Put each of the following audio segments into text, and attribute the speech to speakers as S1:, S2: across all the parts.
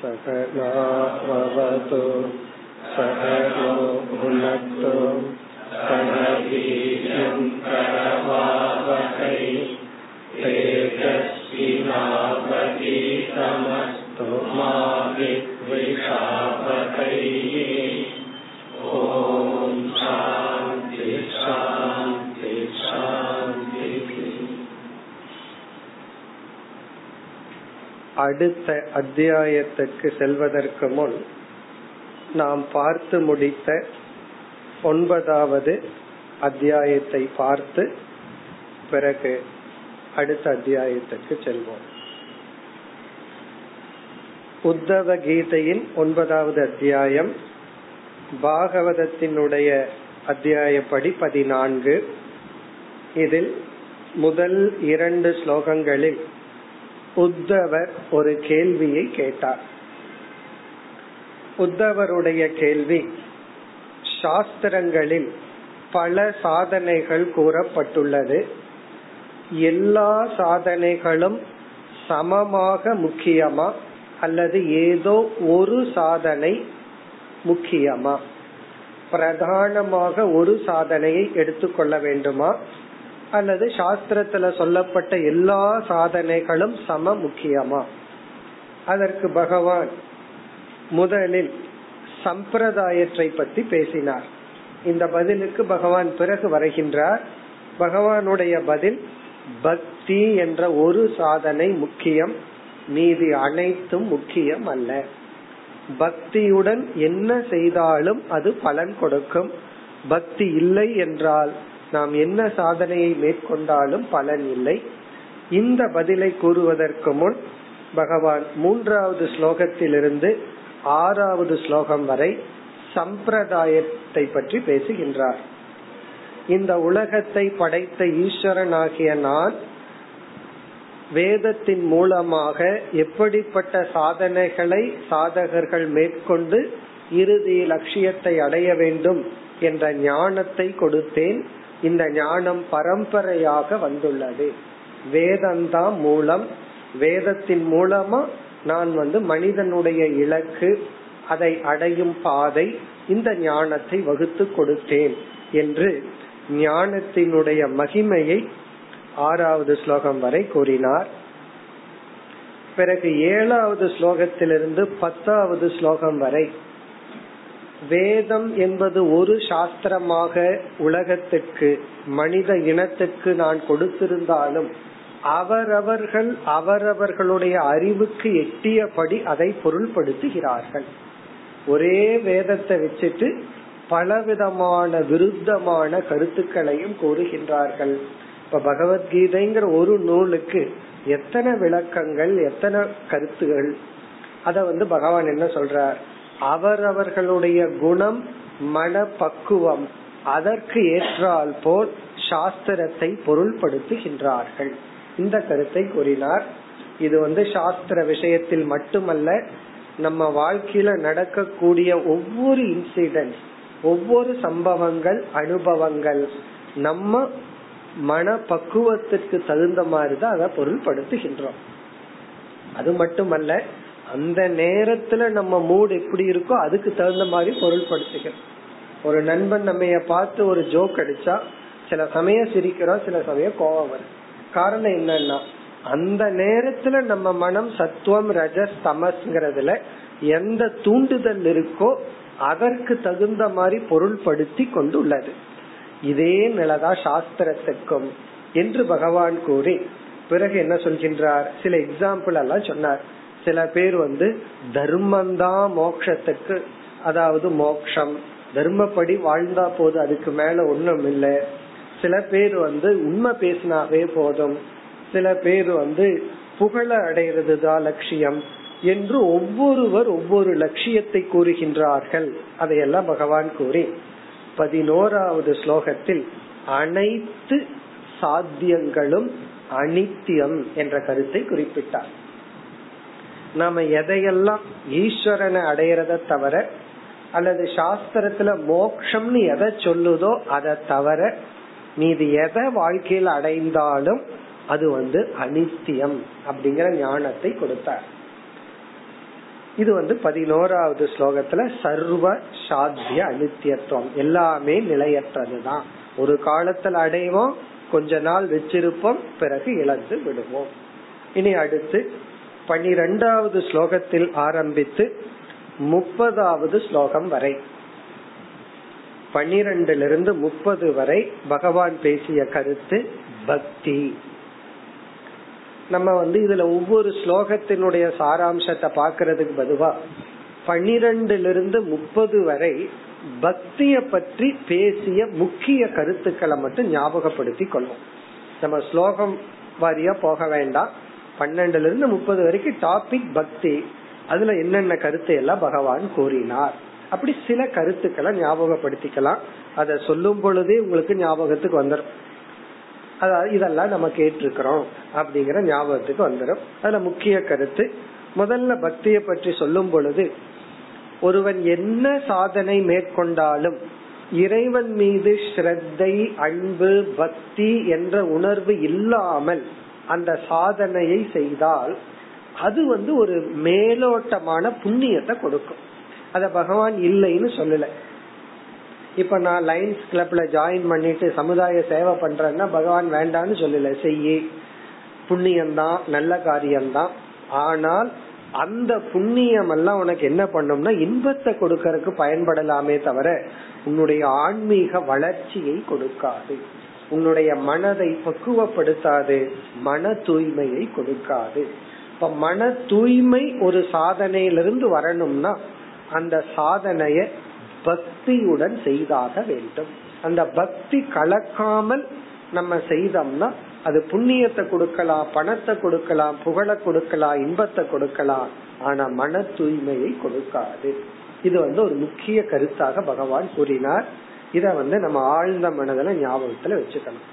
S1: सकलाभवतु सकलो भुनक्तु सकवीर्यं करवावहै तेजस्विनावतीतमस्तु मा विद्विषा அடுத்த அத்தியாயத்துக்கு செல்வதற்கு முன் நாம் பார்த்து முடித்த ஒன்பதாவது அத்தியாயத்தை பார்த்து பிறகு அடுத்த அத்தியாயத்துக்கு செல்வோம். உத்தவ கீதையின் ஒன்பதாவது அத்தியாயம் பாகவதத்தினுடைய அத்தியாயப்படி பதினான்கு. இதில் முதல் இரண்டு ஸ்லோகங்களில் உத்தவர் ஒரு கேள்வியை கேட்டார். உத்தவருடைய கேள்வி சாஸ்திரங்களில் பல சாதனைகள் கூறப்பட்டுள்ளது. எல்லா சாதனைகளும் சமமாக முக்கியமா அல்லது ஏதோ ஒரு சாதனை முக்கியமா? பிரதானமாக ஒரு சாதனையை எடுத்துக்கொள்ள வேண்டுமா? அல்லது சாஸ்திரத்துல சொல்லப்பட்ட எல்லா சாதனைகளும் சம முக்கியமா? அதற்கு பகவான் முதலில் சம்பிரதாயத்தை பற்றி பேசினார். இந்த பதிலுக்கு பகவான் பிறகு வருகின்றார். பகவானுடைய பதில் பக்தி என்ற ஒரு சாதனை முக்கியம் மீதி அனைத்தும் முக்கியம் அல்ல. பக்தியுடன் என்ன செய்தாலும் அது பலன் கொடுக்கும். பக்தி இல்லை என்றால் நாம் என்ன சாதனையை மேற்கொண்டாலும் பலன் இல்லை. இந்த பதிலை கூறுவதற்கு முன் பகவான் மூன்றாவது ஸ்லோகத்திலிருந்து ஆறாவது ஸ்லோகம் வரை சம்பிரதாயத்தை பற்றி பேசுகின்றார். இந்த உலகத்தை படைத்த ஈஸ்வரனாகிய நான் வேதத்தின் மூலமாக எப்படிப்பட்ட சாதனைகளை சாதகர்கள் மேற்கொண்டு இறுதி லட்சியத்தை அடைய வேண்டும் என்ற ஞானத்தை கொடுத்தேன். இந்த ஞானம் பரம்பரையாக வந்துள்ளது. வேதந்தான் மூலம் வேதத்தின் மூலமா நான் வந்து மனிதனுடைய இலக்கு அதை அடையும் பாதை இந்த ஞானத்தை வகுத்து கொடுத்தேன் என்று ஞானத்தினுடைய மகிமையை ஆறாவது ஸ்லோகம் வரை கூறினார். பிறகு ஏழாவது ஸ்லோகத்திலிருந்து பத்தாவது ஸ்லோகம் வரை வேதம் என்பது ஒரு சாஸ்திரமாக உலகத்துக்கு மனித இனத்துக்கு நான் கொடுத்திருந்தாலும் அவரவர்கள் அவரவர்களுடைய அறிவுக்கு எட்டியபடி அதை பொருள்படுத்துகிறார்கள். ஒரே வேதத்தை வச்சுட்டு பலவிதமான விருத்தமான கருத்துக்களையும் கூறுகின்றார்கள். இப்ப பகவத்கீதைங்கிற ஒரு நூலுக்கு எத்தனை விளக்கங்கள் எத்தனை கருத்துகள்? அத வந்து பகவான் என்ன சொல்றார்? அவரவர்களுடைய குணம் மன பக்குவம் அதற்கு ஏற்றால் போல் சாஸ்திரத்தை பொருள்படுத்துகின்றார்கள். இந்த கருத்தை கூறினார். இது வந்து சாஸ்திர விஷயத்தில் மட்டுமல்ல நம்ம வாழ்க்கையில நடக்கக்கூடிய ஒவ்வொரு இன்சிடென்ட் ஒவ்வொரு சம்பவங்கள் அனுபவங்கள் நம்ம மன பக்குவத்திற்கு தகுந்த மாதிரிதான் அதை பொருள்படுத்துகின்றோம். அது மட்டுமல்ல அந்த நேரத்துல நம்ம மூடு எப்படி இருக்கோ அதுக்கு தகுந்த மாதிரி பொருள்படுத்திக்கிறோம் ஒரு நண்பன் நம்ம பார்த்து ஒரு ஜோக் அடிச்சா சில சமயம் சிரிக்கிறோம் சில சமயம் கோபம் வரும். காரணம் என்னன்னா அந்த நேரத்துல நம்ம மனம் சத்துவம் ரஜஸ் தமஸ்ங்கிறதுல எந்த தூண்டுதல் இருக்கோ அதற்கு தகுந்த மாதிரி பொருள்படுத்தி கொண்டுள்ளது. இதே நிலைதான் சாஸ்திரத்துக்கும் என்று பகவான் கூறி பிறகு என்ன சொல்கின்றார்? சில எக்ஸாம்பிள் எல்லாம் சொன்னார். சில பேர் வந்து தர்மந்தான் மோக்ஷத்துக்கு அதாவது மோக்ஷம் தர்மப்படி வாழ்ந்தா போதும் அதுக்கு மேல ஒண்ணும் இல்லை. சில பேர் வந்து உண்மை பேசினாவே போதும். சில பேர் வந்து புகழ அடைகிறது தான் லட்சியம் என்று ஒவ்வொருவர் ஒவ்வொரு லட்சியத்தை கூறுகின்றார்கள். அதையெல்லாம் பகவான் கூறி பதினோராவது ஸ்லோகத்தில் அனைத்து சாத்தியங்களும் அனித்தியம் என்ற கருத்தை குறிப்பிட்டார். நாம எதையெல்லாம் ஈஸ்வரனை அடையறத தவிர அல்லது சாஸ்திரத்துல மோக்ஷம்னு எதை சொல்லுதோ அதை தவிர மீது எதை வாழ்க்கையில் அடைந்தாலும் அது வந்து அனித்தியம் அப்படிங்கிற ஞானத்தை கொடுத்தார். இது வந்து பதினோராவது ஸ்லோகத்துல சர்வ சாத்திய அனித்தியத்துவம். எல்லாமே நிலையற்றதுதான். ஒரு காலத்துல அடைவோம் கொஞ்ச நாள் வச்சிருப்போம் பிறகு இழந்து விடுவோம். இனி அடுத்து பனிரெண்டாவது ஸ்லோகத்தில் ஆரம்பித்து முப்பதாவது ஸ்லோகம் வரை. பனிரெண்டிலிருந்து முப்பது வரை பகவான் பேசிய கருத்து பக்தி. நம்ம வந்து இதுல ஒவ்வொரு ஸ்லோகத்தினுடைய சாராம்சத்தை பாக்குறதுக்கு பதுவா பனிரெண்டிலிருந்து முப்பது வரை பக்திய பற்றி பேசிய முக்கிய கருத்துக்களை மட்டும் ஞாபகப்படுத்தி கொள்வோம். நம்ம ஸ்லோகம் வாரியா போக வேண்டாம். பன்னெண்டுல இருந்து முப்பது வரைக்கும் டாபிக் பக்தி. அதுல என்னென்ன கருத்தை எல்லாம் பகவான் கூறினார். அப்படி சில கருத்துக்களை ஞாபகப்படுத்திக்கலாம். அத சொல்லும் பொழுதே உங்களுக்கு ஞாபகத்துக்கு வந்துடும் அதாவது இதெல்லாம் நம்ம கேட்டிருக்கிறோம் அப்படிங்கிற ஞாபகத்துக்கு வந்துடும் அதுல முக்கிய கருத்து முதல்ல பக்தியை பற்றி சொல்லும் பொழுது ஒருவன் என்ன சாதனை மேற்கொண்டாலும் இறைவன் மீது ஸ்ரத்தை அன்பு பக்தி என்ற உணர்வு இல்லாமல் அந்த சாதனையை செய்தால் அது வந்து ஒரு மேலோட்டமான புண்ணியத்தை கொடுக்கும். அத பகவான் இல்லைன்னு சொல்லல. இப்ப நான் லைன்ஸ் கிளப்ல ஜாயின் பண்ணிட்டு சமுதாய சேவை பண்றேன்னா பகவான் வேண்டான்னு சொல்லல. செய்ய. புண்ணியம்தான் நல்ல காரியம்தான். ஆனால் அந்த புண்ணியம் எல்லாம் உனக்கு என்ன பண்ணும்னா இன்பத்தை கொடுக்கறதுக்கு பயன்படலாமே தவிர உன்னுடைய ஆன்மீக வளர்ச்சியை கொடுக்காது. உன்னுடைய மனதை பக்குவப்படுத்தாது மன தூய்மையை கொடுக்காது. இப்ப மன தூய்மை ஒரு சாதனையிலிருந்து வரணும்னா அந்த சாதனைய பக்தியுடன் செய்தாக வேண்டும். அந்த பக்தி கலக்காமல் நம்ம செய்தோம்னா அது புண்ணியத்தை கொடுக்கலாம் பணத்தை கொடுக்கலாம் புகழ கொடுக்கலாம் இன்பத்தை கொடுக்கலாம் ஆனா மன தூய்மையை கொடுக்காது. இது வந்து ஒரு முக்கிய கருத்தாக பகவான் கூறினார். இத வந்து நம்ம ஆழ்ந்த மனதில ஞாபகத்துல வச்சுக்கணும்.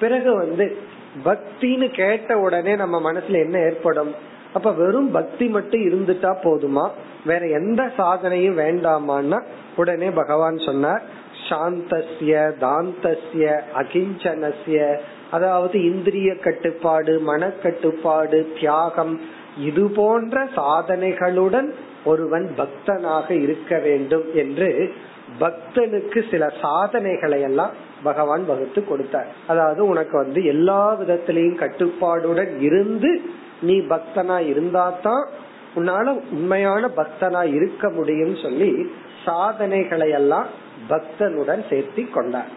S1: பிறகு வந்து பக்தின்னு கேட்ட உடனே நம்ம மனசுல என்ன ஏற்படும்? அப்ப வெறும் பக்தி மட்டும் இருந்துட்டா போதுமா? வேற எந்த சாதனையும் வேண்டாமான்னா உடனே பகவான் சொன்னார் சாந்தஸ்ய தாந்தஸ்ய அகிஞ்சனஸ்ய. அதாவது இந்திரிய கட்டுப்பாடு மனக்கட்டுப்பாடு தியாகம் இது போன்ற சாதனைகளுடன் ஒருவன் பக்தனாக இருக்க வேண்டும் என்று பக்தனுக்கு சில சாதனைகளை எல்லாம் பகவான் வகுத்து கொடுத்தார். அதாவது உனக்கு வந்து எல்லா விதத்திலையும் கட்டுப்பாடுடன் இருந்து நீ பக்தனா இருந்தா தான் உன்னால உண்மையான பக்தனா இருக்க முடியும் சொல்லி சாதனைகளை எல்லாம் பக்தனுடன் சேர்த்தி கொண்டார்.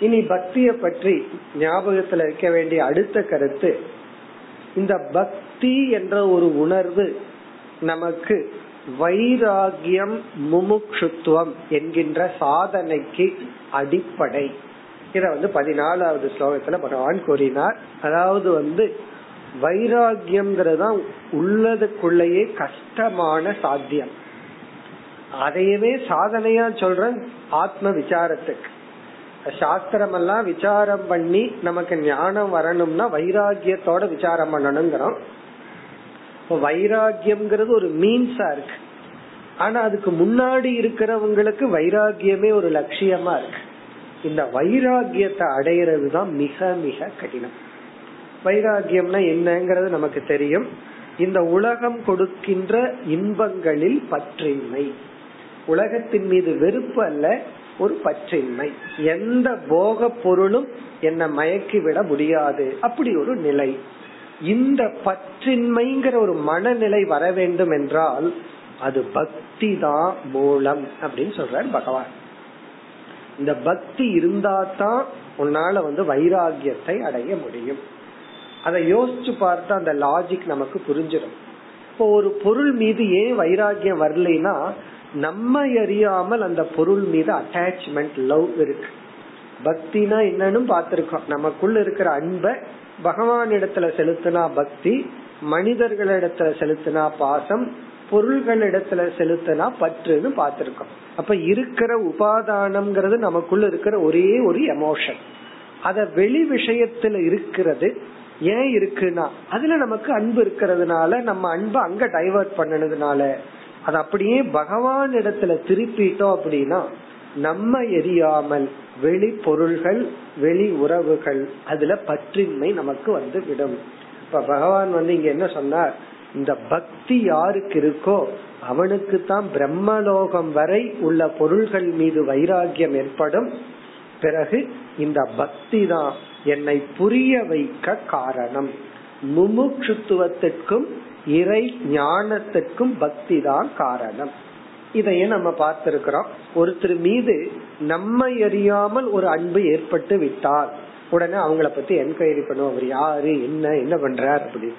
S1: இனி பக்திய பற்றி ஞாபகத்துல இருக்க வேண்டிய அடுத்த கருத்து இந்த பக்தி என்ற ஒரு உணர்வு நமக்கு வைராகியம் முமுக்ஷுத்துவம் என்கின்ற சாதனைக்கு அடிப்படை. இத வந்து பதினாலாவது ஸ்லோகத்துல பகவான் கூறினார். அதாவது வந்து வைராகியம்ங்கிறது உள்ளதுக்குள்ளேயே கஷ்டமான சாத்தியம். அதையவே சாதனையா சொல்றேன் ஆத்ம விசாரத்துக்கு. சாஸ்திரம் எல்லாம் விசாரம் பண்ணி நமக்கு ஞானம் வரணும்னா வைராகியத்தோட விசாரம் பண்ணணுங்கிறோம். வைராகியம்ங்கிறது ஒரு மீன்ஸா இருக்கு. ஆனா அதுக்கு முன்னாடி இருக்கிறவங்களுக்கு வைராகியமே ஒரு லட்சியமா இருக்கு. இந்த வைராகியத்தை அடையிறது தான் மிக மிக கடினம். வைராகியம்னா என்னங்கிறது நமக்கு தெரியும். இந்த உலகம் கொடுக்கின்ற இன்பங்களில் பற்றின்மை. உலகத்தின் மீது வெறுப்பு அல்ல ஒரு பற்றின்மை. எந்த போக பொருளும் என்னை மயக்கி விட முடியாது. அப்படி ஒரு நிலை. இந்த பற்றின்மைங்கிற ஒரு மனநிலை வர வேண்டும் என்றால் அது பக்தி தான் மூலம் அப்படின்னு சொல்றார் பகவான். இந்த பக்தி இருந்தா தான் உன்னால வந்து வைராகியத்தை அடைய முடியும். அதை யோசிச்சு பார்த்தா அந்த லாஜிக் நமக்கு புரிஞ்சிடும். இப்போ ஒரு பொருள் மீது ஏன் வைராகியம் வரலைன்னா நம்ம அறியாமல் அந்த பொருள் மீது அட்டாச்மெண்ட் லவ் இருக்கு. பக்தினா என்னன்னு பாத்திருக்கோம் நமக்குள்ள இருக்கிற அன்பை பகவான் இடத்துல செலுத்தினா பக்தி மனிதர்களிடத்துல செலுத்தினா பாசம் பொருள்களிடத்துல செலுத்தினா பற்றுன்னு பார்த்திருக்கோம். அப்ப இருக்கிற உபாதானம்ங்கிறது நமக்குள்ள இருக்கிற ஒரே ஒரு எமோஷன் அத வெளி விஷயத்துல இருக்கிறது ஏன் இருக்குன்னா அதுல நமக்கு அன்பு இருக்கிறதுனால நம்ம அன்பை அங்க டைவர்ட் பண்ணதுனால அது அப்படியே பகவான் இடத்துல திருப்பிட்டோம் அப்படின்னா நம்ம எரியாமல் வெளி பொருள்கள் வெளி உறவுகள் அதுல பற்றின்மை நமக்கு வந்து விடும் இப்ப பகவான் வந்து இங்க என்ன சொன்னார்? இந்த பக்தி யாருக்கு இருக்கோ அவனுக்கு தான் பிரம்மலோகம் வரை உள்ள பொருள்கள் மீது வைராகியம் ஏற்படும். பிறகு இந்த பக்தி தான் என்னை புரிய வைக்க காரணம். முமுட்சுத்துவத்திற்கும் இறை ஞானத்திற்கும் பக்தி தான் காரணம். இதையே நம்ம பார்த்திருக்கிறோம். ஒருத்தர் மீது நம்மை அறியாமல் ஒரு அன்பு ஏற்பட்டு விட்டால் உடனே அவங்கள பத்தி என்கொயரி பண்ணுவோம் அவர் யாரு? என்ன? என்ன பண்றார்? அப்படின்னு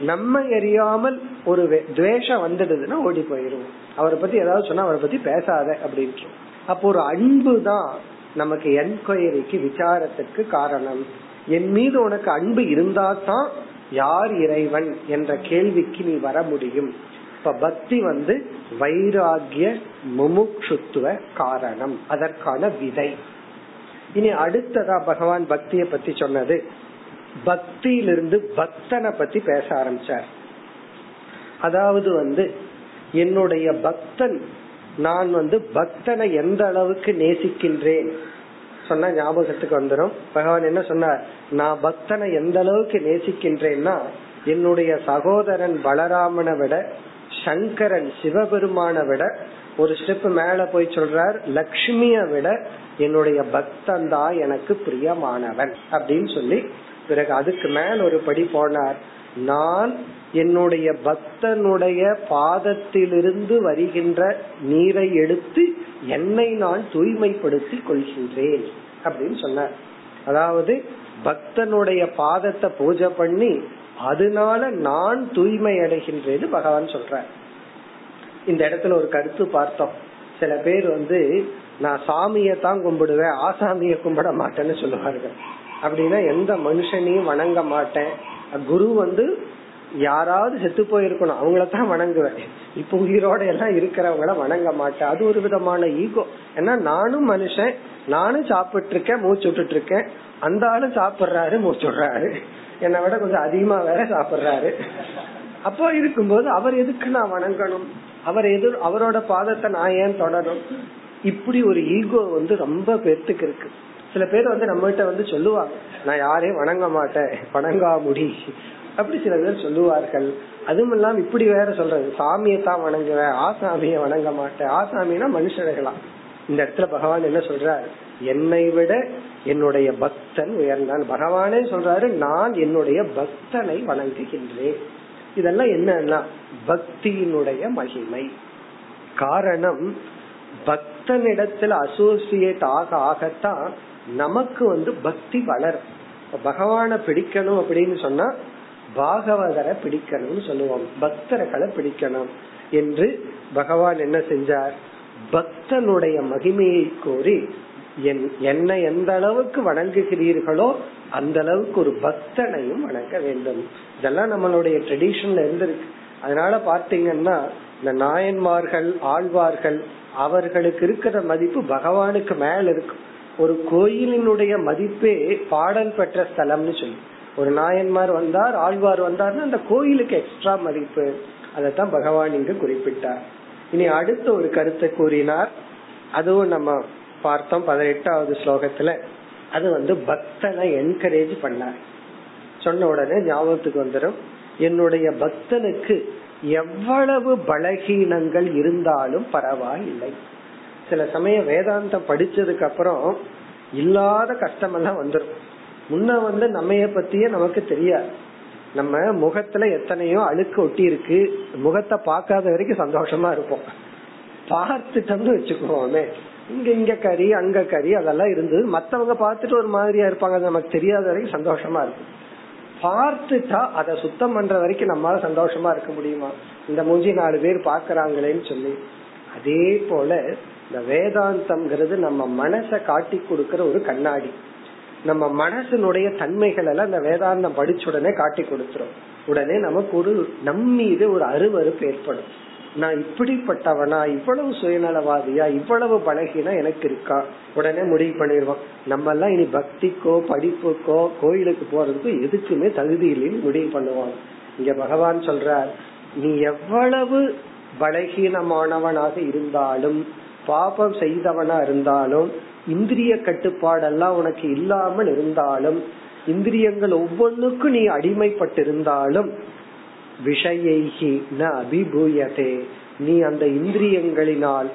S1: நம்ம அறியாமல் ஒரு துவேஷம் வந்துடுதுன்னா ஓடி போயிருவோம் அவரை பத்தி ஏதாவது சொன்னா அவரை பத்தி பேசாத அப்படின்ட்டு. அப்போ ஒரு அன்பு தான் நமக்கு என்கொயரிக்கு விசாரத்துக்கு காரணம். என் மீது உனக்கு அன்பு இருந்தா தான் யார் இறைவன் என்ற கேள்விக்கு நீ வர முடியும். இப்ப பக்தி வந்து வைராகிய முமுட்சுத்துவ காரணம். அதற்கான விதை. இனி அடுத்ததா பகவான் பக்திய பத்தி சொன்னது. பக்தியிலிருந்து பக்தனை பத்தி பேச ஆரம்பிச்சார். அதாவது வந்து என்னுடைய பக்தன் நான் வந்து பக்தனை எந்த அளவுக்கு நேசிக்கின்றேன்? சொன்ன ஞாபகத்துக்கு வந்துடும் பகவான் என்ன சொன்னார்? நான் பக்தனை எந்த அளவுக்கு நேசிக்கின்றேன்னா என்னுடைய சகோதரன் பலராமனை விட சங்கரன் சிவபெருமான விட ஒரு ஸ்டெப் மேல போய் சொல்றார் லக்ஷ்மிய விட என்னுடைய பக்தன் தான் எனக்கு பிரியமானவன் அப்படின்னு சொல்லி பிறகு அதுக்கு மேல ஒரு படி போனார். நான் என்னுடைய பக்தனுடைய பாதத்திலிருந்து வருகின்ற நீரை எடுத்து என்னை நான் தூய்மைப்படுத்தி கொள்கின்றேன் அப்படின்னு சொன்னார். அதாவது பக்தனுடைய பாதத்தை பூஜை பண்ணி அதனால நான் தூய்மை அடைகின்றது பகவான் சொல்ற இந்த இடத்துல ஒரு கருத்து பார்த்தோம். சில பேர் வந்து நான் சாமியை தான் கும்பிடுவேன் ஆசாமிய கும்பிட மாட்டேன்னு சொல்லுவார்கள். அப்படின்னா எந்த மனுஷனையும் வணங்க மாட்டேன். குரு வந்து யாராவது செத்து போயிருக்கணும் அவங்கள தான் வணங்குவேன். இப்ப உயிரோட எல்லாம் இருக்கிறவங்கள வணங்க மாட்டேன். அது ஒரு விதமான ஈகோ. ஏன்னா நானும் மனுஷன் நானும் சாப்பிட்டு இருக்கேன் மூச்சு விட்டுட்டு இருக்கேன். அந்த ஆளும் சாப்பிடுறாரு மூச்சு விடுறாரு. என்னை விட கொஞ்சம் அதிகமா வேற சாப்பிடுறாரு. அப்போ இருக்கும்போது அவர் எதுக்கு நான் வணங்கணும்? அவர் எது அவரோட பாதத்தை நான் ஏன் தொடரும் இப்படி ஒரு ஈகோ வந்து ரொம்ப பேர்த்துக்கு இருக்கு. சில பேர் வந்து நம்ம கிட்ட வந்து சொல்லுவாங்க நான் யாரையும் வணங்க மாட்டேன் வணங்கா முடி. அப்படி சில பேர் சொல்லுவார்கள். அதுவும் இல்லாம இப்படி வேற சொல்றது சாமியை தான் வணங்குவேன் ஆசாமிய வணங்க மாட்டேன் ஆசாமினா மனுஷர்களாம் இந்த இடத்துல பகவான் என்ன சொல்றார்? என்னை விட என்னுடைய பக்தன் உயர்ந்தான். பகவானே சொல்றாரு நான் என்னுடைய பக்தனை வணங்குகின்றேன். இதெல்லாம் என்னன்னா பக்தியினுடைய மகிமை. காரணம் பக்தனிடத்துல அசோசியேட் ஆக ஆகத்தான் நமக்கு வந்து பக்தி வளரும் பகவான பிடிக்கணும் அப்படின்னு சொன்னா பாகவதரை பிடிக்கணும்னு சொல்லுவோம். பக்தர்களை பிடிக்கணும் என்று பகவான் என்ன செஞ்சார்? பக்தனுடைய மகிமையை கோரி என்னை எந்த அளவுக்கு வணங்குகிறீர்களோ அந்த அளவுக்கு ஒரு பக்தனையும் வணங்க வேண்டும். இதெல்லாம் நம்மளுடைய ட்ரெடிஷன்ல இருந்திருக்கு. அதனால பாத்தீங்கன்னா இந்த நாயன்மார்கள் ஆழ்வார்கள் அவர்களுக்கு இருக்கிற மதிப்பு பகவானுக்கு மேல இருக்கும். ஒரு கோயிலினுடைய மதிப்பே பாடல் பெற்ற ஸ்தலம்னு சொல்லி. ஒரு நாயன்மார் வந்தார் ஆழ்வார் வந்தார்னா அந்த கோயிலுக்கு எக்ஸ்ட்ரா மதிப்பு. அதைத்தான் பகவான் இங்கு குறிப்பிட்டார். இனி அடுத்த ஒரு கருத்தை கூறினார். அதுவும் நம்ம பார்த்தோம் பதினெட்டாவது ஸ்லோகத்துல. அது வந்து பக்தனை என்கரேஜ் பண்ணார். சொன்ன உடனே ஞாபகத்துக்கு வந்துடும் என்னுடைய பக்தனுக்கு எவ்வளவு பலகீனங்கள் இருந்தாலும் பரவாயில்லை. சில சமயம் வேதாந்தம் படிச்சதுக்கு அப்புறம் இல்லாத கஷ்டமெல்லாம் வந்துடும் முன்ன வந்து நம்மைய பத்தியே நமக்கு தெரியாது. நம்ம முகத்துல எத்தனையோ அழுக்கு ஒட்டி இருக்கு. முகத்தை பார்க்காத வரைக்கும் சந்தோஷமா இருப்போம். பார்த்துட்டோம்னு வச்சுக்கோமே. இங்க இங்க கறி அங்க கறி அதெல்லாம் இருந்தது. மத்தவங்க பார்த்துட்டு ஒரு மாதிரியா இருப்பாங்க. அது நமக்கு தெரியாத வரைக்கும் சந்தோஷமா இருக்கும். பார்த்துட்டா அதை சுத்தம் பண்ற வரைக்கும் நம்மளால சந்தோஷமா இருக்க முடியுமா? இந்த மூஞ்சி நாலு பேர் பாக்குறாங்களேன்னு சொல்லி. அதே போல இந்த வேதாந்தம்ங்கிறது நம்ம மனசை காட்டி கொடுக்கற ஒரு கண்ணாடி. நம்ம மனசனுடைய தன்மைகள் எல்லாம் இந்த வேதாந்தம் படிச்ச உடனே காட்டி கொடுத்துரும். உடனே நமக்கு ஒரு நம்மீது ஒரு அருவறுப்பு ஏற்படும். நான் இப்படிப்பட்டவனா இவ்வளவு சுயநலவாதியா இவ்வளவு பழகினா எனக்கு இருக்கா? உடனே முடிவு பண்ணிடுவோம். நம்ம எல்லாம் இனி பக்திக்கோ படிப்புக்கோ கோயிலுக்கு போறதுக்கோ எதுக்குமே தகுதி இல்லைன்னு முடிவு பண்ணுவாங்க இங்க பகவான் சொல்றார் நீ எவ்வளவு பலகீனமானவனாக இருந்தாலும் பாபம் செய்தவனா இருந்தாலும் இந்திரிய கட்டுப்பாடெல்லாம் உனக்கு இல்லாமல் இருந்தாலும் இந்திரியங்கள் ஒவ்வொன்றுக்கும் நீ அடிமைப்பட்டிருந்தாலும் விஷயைகி ந அபிபூயதே. நீ அந்த இந்திரியங்களினால்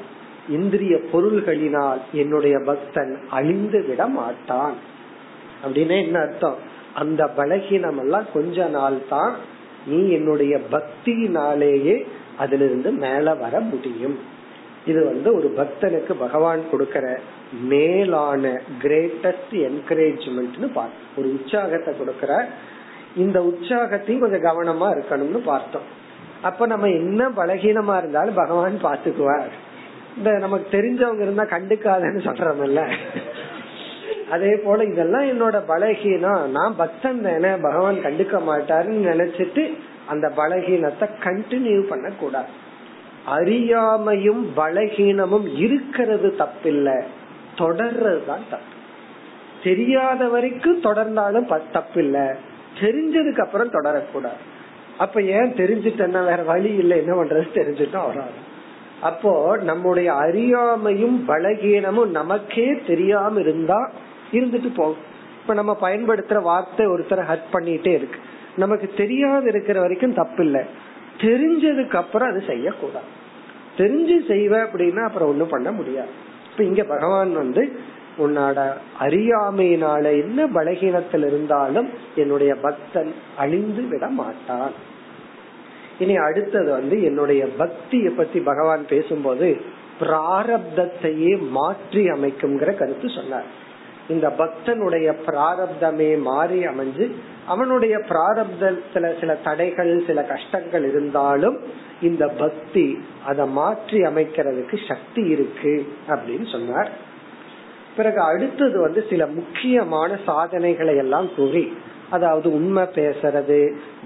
S1: இந்திரிய பொருள்களினால் என்னுடைய பக்தன் அழிந்து விட மாட்டான். அப்படின்னு என்ன அர்த்தம்? அந்த பலகீனம் எல்லாம் கொஞ்ச நாள் தான் நீ என்னுடைய பக்தியினாலேயே அதிலிருந்து மேல வர முடியும். இது வந்து ஒரு பக்தனுக்கு பகவான் கொடுக்கற மேலான கிரேட்டஸ்ட் என்கரேஜ்மெண்ட்னு பார்த்தோம். ஒரு உற்சாகத்தை கொடுக்கற இந்த உற்சாகத்தையும் கொஞ்சம் கவனமா இருக்கணும்னு பார்த்தோம். அப்ப நம்ம என்ன பலகீனமா இருந்தாலும் பகவான் பாத்துக்குவார் இந்த நமக்கு தெரிஞ்சவங்க இருந்தா கண்டுக்காதன்னு சொல்றோம்ல. அதே போல இதெல்லாம் என்னோட பலகீனம். நான் பக்தன் தானே பகவான் கண்டுக்க மாட்டாருன்னு நினைச்சிட்டு அந்த பலகீனத்தை கண்டினியூ பண்ண கூடாது அறியாமையும் பலகீனமும் இருக்கிறது தப்பில்லை. தொடர்றது தான் தப்பு. தெரியாத வரைக்கும் தொடர்ந்தாலும் தப்பில்லை. தெரிஞ்சதுக்கு அப்புறம் தொடரக்கூடாது. அப்ப ஏன் தெரிஞ்சுட்டேன்னா வேற வழி இல்லை என்ன பண்றது? தெரிஞ்சுட்டா வராது. அப்போ நம்முடைய அறியாமையும் பலகீனமும் நமக்கே தெரியாம இருந்தா இருந்துட்டு போகும். இப்ப நம்ம பயன்படுத்துற வார்த்தை ஒருத்தரை ஹட் பண்ணிட்டே இருக்கு. நமக்கு தெரியாது இருக்கிற வரைக்கும் தப்பு இல்லை தெரிஞ்சதுக்கு அப்புறம் அது செய்யக்கூடாது. தெரிஞ்சு செய்வ அப்படின்னா அப்புறம் ஒண்ணும் பண்ண முடியாது. இப்ப இங்க பகவான் வந்து உன்னோட அறியாமையினால என்ன பலகீனத்தில் இருந்தாலும் என்னுடைய பக்தன் அழிந்து விட மாட்டான். இனி அடுத்தது வந்து என்னுடைய பக்தியை பத்தி பகவான் பேசும்போது பிராரப்தத்தையே மாற்றி அமைக்கும்ங்கிற கருத்து சொன்னார். இந்த பக்தனுடைய பிராரப்தமே மாறி அமைஞ்சு அவனுடைய பிராரப்தத்துல சில தடைகள் சில கஷ்டங்கள் இருந்தாலும் இந்த பக்தி அதை மாற்றி அமைக்கிறதுக்கு சக்தி இருக்கு அப்படின்னு சொன்னார். பிறகு அடுத்தது வந்து சில முக்கியமான சாதனைகளை எல்லாம் கூறி அதாவது உண்மை பேசுறது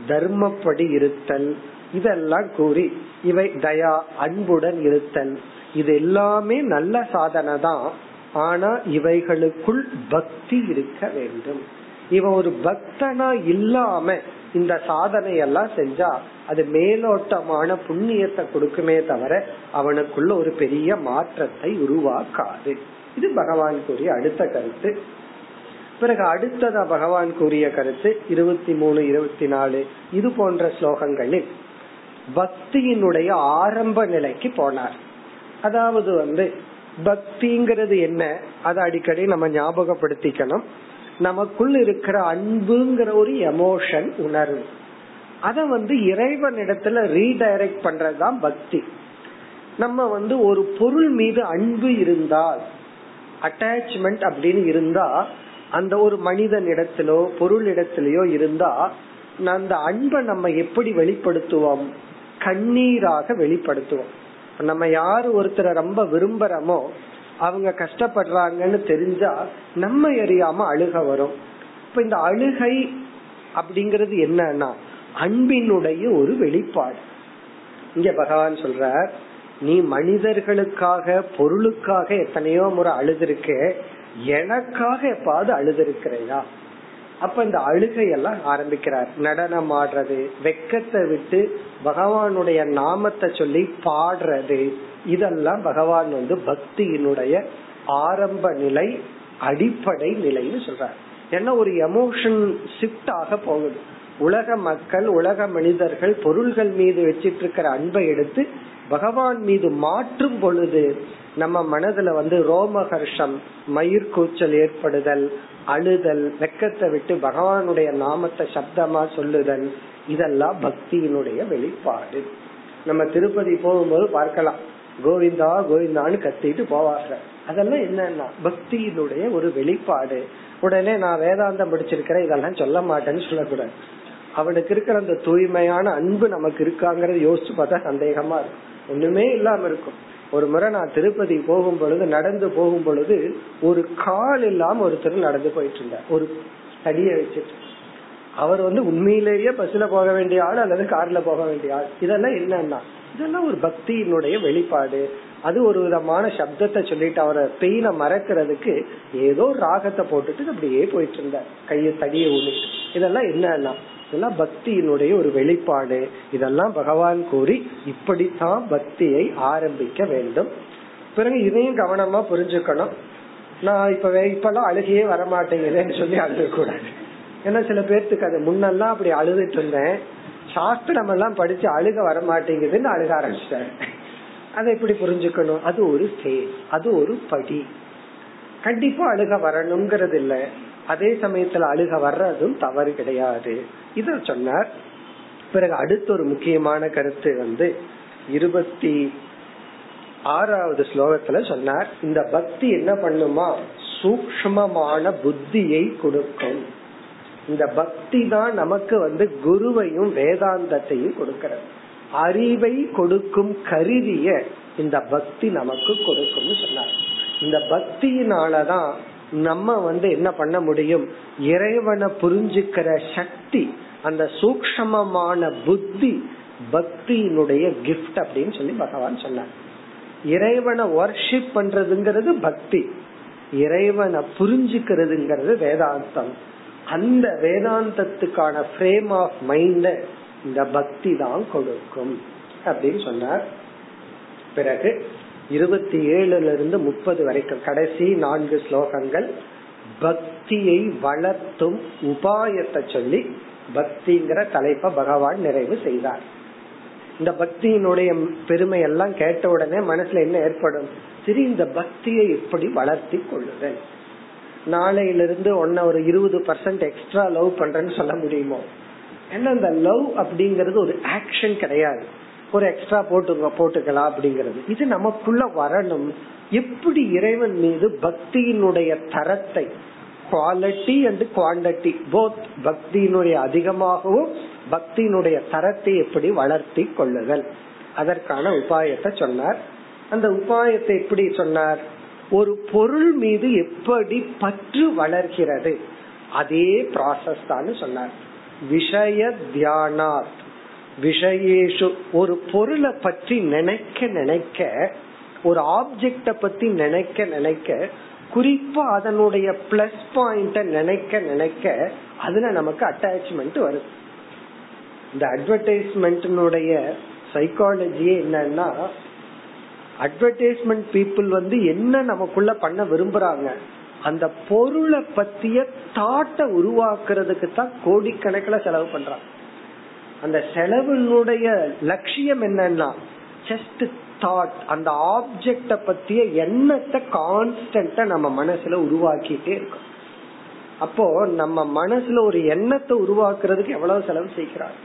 S1: தர்மப்படி இருத்தல் இதெல்லாம் கூறி இவை தயா அன்புடன் இருத்தல் இது எல்லாமே நல்ல சாதனை தான் ஆனா இவைகளுக்குள் பக்தி இருக்க வேண்டும். இவன் ஒரு பக்தனா இல்லாம இந்த சாதனை எல்லாம் செஞ்சா அது மேலோட்டமான புண்ணியத்தை கொடுக்குமே தவிர அவனுக்குள்ள ஒரு பெரிய மாற்றத்தை உருவாக்காது. இது பகவான் கூறிய அடுத்த கருத்து. பிறகு அடுத்ததா பகவான் கூறிய கருத்து இருபத்தி மூணு இருபத்தி நாலு இது போன்ற ஸ்லோகங்களில் பக்தியினுடைய ஆரம்ப நிலைக்கு போனார். அதாவது வந்து பக்திங்கிறது என்ன? அதை அடிக்கடி நம்ம ஞாபகப்படுத்திக்கணும். நமக்குள் இருக்கிற அன்புங்கிற ஒரு எமோஷன் உணர்வு. அத வந்து இறைவன் இடத்துல ரீடைரக்ட் பண்றதுதான் பக்தி. நம்ம வந்து ஒரு பொருள் மீது அன்பு இருந்தால் அட்டாச்மெண்ட் அப்படின்னு இருந்தா அந்த ஒரு மனிதன் இடத்திலோ பொருள் இடத்திலயோ இருந்தா அந்த அன்பை நம்ம எப்படி வெளிப்படுத்துவோம்? கண்ணீராக வெளிப்படுத்துவோம். நம்ம யாரு ஒருத்தரை ரொம்ப விரும்புறோமோ அவங்க கஷ்டப்படுறாங்கன்னு தெரிஞ்சா நம்ம எரியாம அழுக வரும். இப்ப இந்த அழுகை அப்படிங்கறது என்னன்னா அன்பினுடைய ஒரு வெளிப்பாடு. இங்க பகவான் சொல்ற நீ மனிதர்களுக்காக பொருளுக்காக எத்தனையோ முறை அழுதுருக்க எனக்காக எப்பாவது அழுதுருக்கிறையா? அப்ப இந்த அழுகையெல்லாம் ஆரம்பிக்கிறார். நடனம் ஆடுறது வெக்கத்தை விட்டு பகவானுடைய நாமத்தை சொல்லி பாடுறது இதெல்லாம் பகவான் வந்து பக்தியினுடைய ஆரம்ப நிலை அடிப்படை நிலைன்னு சொல்றார். ஏன்னா ஒரு எமோஷன் ஷிஃப்ட் ஆக போகுது. உலக மக்கள் உலக மனிதர்கள் பொருள்கள் மீது வச்சிட்டு இருக்கிற அன்பை எடுத்து பகவான் மீது மாற்றும் பொழுது நம்ம மனதுல வந்து ரோமஹர்ஷம் மயிர் கூச்சல் ஏற்படுதல் அழுதல் வெக்கத்தை விட்டு பகவானுடைய நாமத்தை சப்தமா சொல்லுதல் இதெல்லாம் பக்தியினுடைய வெளிப்பாடு. நம்ம திருப்பதி போகும்போது பார்க்கலாம். கோவிந்தா கோவிந்தான்னு கத்திட்டு போவாங்க அதெல்லாம் என்னன்னா பக்தியினுடைய ஒரு வெளிப்பாடு. உடனே நான் வேதாந்தம் படிச்சிருக்கிறேன் இதெல்லாம் சொல்ல மாட்டேன்னு சொல்லக்கூடாது. அவனுக்கு இருக்கிற அந்த தூய்மையான அன்பு நமக்கு இருக்காங்கறத யோசிச்சு பார்த்தா சந்தேகமா இருக்கும் ஒண்ணுமே இல்லாம இருக்கும். ஒரு முறை நான் திருப்பதி போகும் பொழுது நடந்து போகும் பொழுது ஒரு கால் இல்லாம ஒருத்தர் நடந்து போயிட்டு இருந்தார். ஒரு தடிய வச்சுட்டு. அவர் வந்து உண்மையிலேயே பஸ்ல போக வேண்டிய ஆள் அல்லது கார்ல போக வேண்டிய ஆள். இதெல்லாம் என்னன்னா இதெல்லாம் ஒரு பக்தியினுடைய வெளிப்பாடு. அது ஒரு விதமான சப்தத்தை சொல்லிட்டு அவரை பெயினை மறக்கிறதுக்கு ஏதோ ராகத்தை போட்டுட்டு அப்படியே போயிட்டு இருந்தார். கையை தடியை ஊனிட்டு. இதெல்லாம் என்னன்னா இதெல்லாம் பக்தியினுடைய ஒரு வெளிப்பாடு. இதெல்லாம் பகவான் கூறி இப்படித்தான் பக்தியை ஆரம்பிக்க வேண்டும். பிறகு இதையும் கவனமா புரிஞ்சுக்கணும். நான் இப்ப இப்பெல்லாம் அழுகையே வரமாட்டேங்குதுன்னு சொல்லி அழுகக்கூடாது. ஏன்னா சில பேர்த்துக்கு அது முன்னெல்லாம் அப்படி அழுதுட்டு இருந்தேன். சாஸ்திரம் எல்லாம் படிச்சு அழுக வர மாட்டேங்குதுன்னு அழுக ஆரம்பிச்சிட்டாரு. அதை எப்படி புரிஞ்சுக்கணும்? அது ஒரு ஸ்டேஜ் அது ஒரு படி. கண்டிப்பா அழுக வரணுங்கிறது இல்ல அதே சமயத்துல அழுக வர்றதும் தவறு கிடையாது. இத சொன்னார். பிறகு அடுத்த ஒரு முக்கியமான கருத்து வந்து இருபத்தி ஆறாவது ஸ்லோகத்துல சொன்னார். இந்த பக்தி என்ன பண்ணுமா? சூக்மமான புத்தியை கொடுக்கும். இந்த பக்தி தான் நமக்கு வந்து குருவையும் வேதாந்தத்தையும் கொடுக்கிறது. அறிவை கொடுக்கும் கருவிய இந்த பக்தி நமக்கு கொடுக்கும் சொன்னார். இந்த பக்தியினாலதான் நம்ம வந்து என்ன பண்ண முடியும்? இறைவனை புரிஞ்சுக்கிற சக்தி அந்த சூக்மமான புத்தி பக்தியினுடைய கிஃப்ட் அப்படின்னு சொல்லி பகவான் சொன்னார். இறைவனை ஒர்ஷிப் பண்றதுங்கிறது பக்தி. இறைவனை புரிஞ்சுக்கிறதுங்கிறது வேதாந்தம். அந்த வேதாந்தத்துக்கான ஃப்ரேம் ஆஃப் மைண்ட இந்த பக்தி தான் கொடுக்கும் அப்படின்னு சொன்னார். பிறகு இருபத்தி ஏழுல இருந்து முப்பது வரைக்கும். கடைசி நான்கு ஸ்லோகங்கள். பக்தியை வளர்த்தும் உபாயத்தை சொல்லி பக்திங்கிற தலைப்ப பகவான் நிறைவு செய்தார். இந்த பக்தியினுடைய பெருமை எல்லாம் கேட்ட உடனே மனசுல என்ன ஏற்படும்? சரி இந்த பக்தியை எப்படி வளர்த்தி கொள்ளுதல். நாளையிலிருந்து ஒன்ன ஒரு இருபது பர்சன்ட் எக்ஸ்ட்ரா லவ் பண்றேன்னு சொல்ல முடியுமோ? ஏன்னா இந்த லவ் அப்படிங்கறது ஒரு ஆக்ஷன் கிடையாது. ஒரு எக்ஸ்ட்ரா போட்டு போட்டுக்கலாம் அப்படிங்கறது. இது நமக்குள்ள வரணும். எப்படி இறைவன் மீது பக்தியினுடைய தரத்தை குவாலிட்டி அண்ட் குவான்டிட்டி போத் பக்தியினுடைய அதிகமாகவும் பக்தியினுடைய தரத்தை எப்படி வளர்த்தி கொள்ளுதல். அதற்கான உபாயத்தை சொன்னார். அந்த உபாயத்தை எப்படி சொன்னார்? ஒரு பொருள் மீது எப்படி பற்று வளர்கிறது? அதே ப்ராசஸ் தான் சொன்னார். விஷய தியானாத். விஷயேஷு ஒரு பொருளை பற்றி நினைக்க நினைக்க ஒரு ஆப்ஜெக்ட பத்தி நினைக்க நினைக்க குறிப்பா அதனுடைய பிளஸ் பாயிண்ட நினைக்க நினைக்க அதுல நமக்கு அட்டாச்மெண்ட் வருது இந்த அட்வர்டைஸ்மெண்ட்னுடைய சைக்காலஜியே என்னன்னா அட்வர்டைஸ்மெண்ட் பீப்புள் வந்து என்ன நமக்குள்ள பண்ண விரும்புறாங்க? அந்த பொருளை பத்திய தாட்டை உருவாக்குறதுக்கு தான் கோடிக்கணக்கில் செலவு பண்றாங்க. அந்த செலவினுடைய லட்சியம் என்னன்னா ஜஸ்ட் தாட் அந்த ஆப்ஜெக்ட பத்திய எண்ணத்தை கான்ஸ்டன்டா நம்ம மனசுல உருவாக்கிட்டே இருக்கோம். அப்போ நம்ம மனசுல ஒரு எண்ணத்தை உருவாக்குறதுக்கு எவ்வளவு செலவு செய்கிறார்?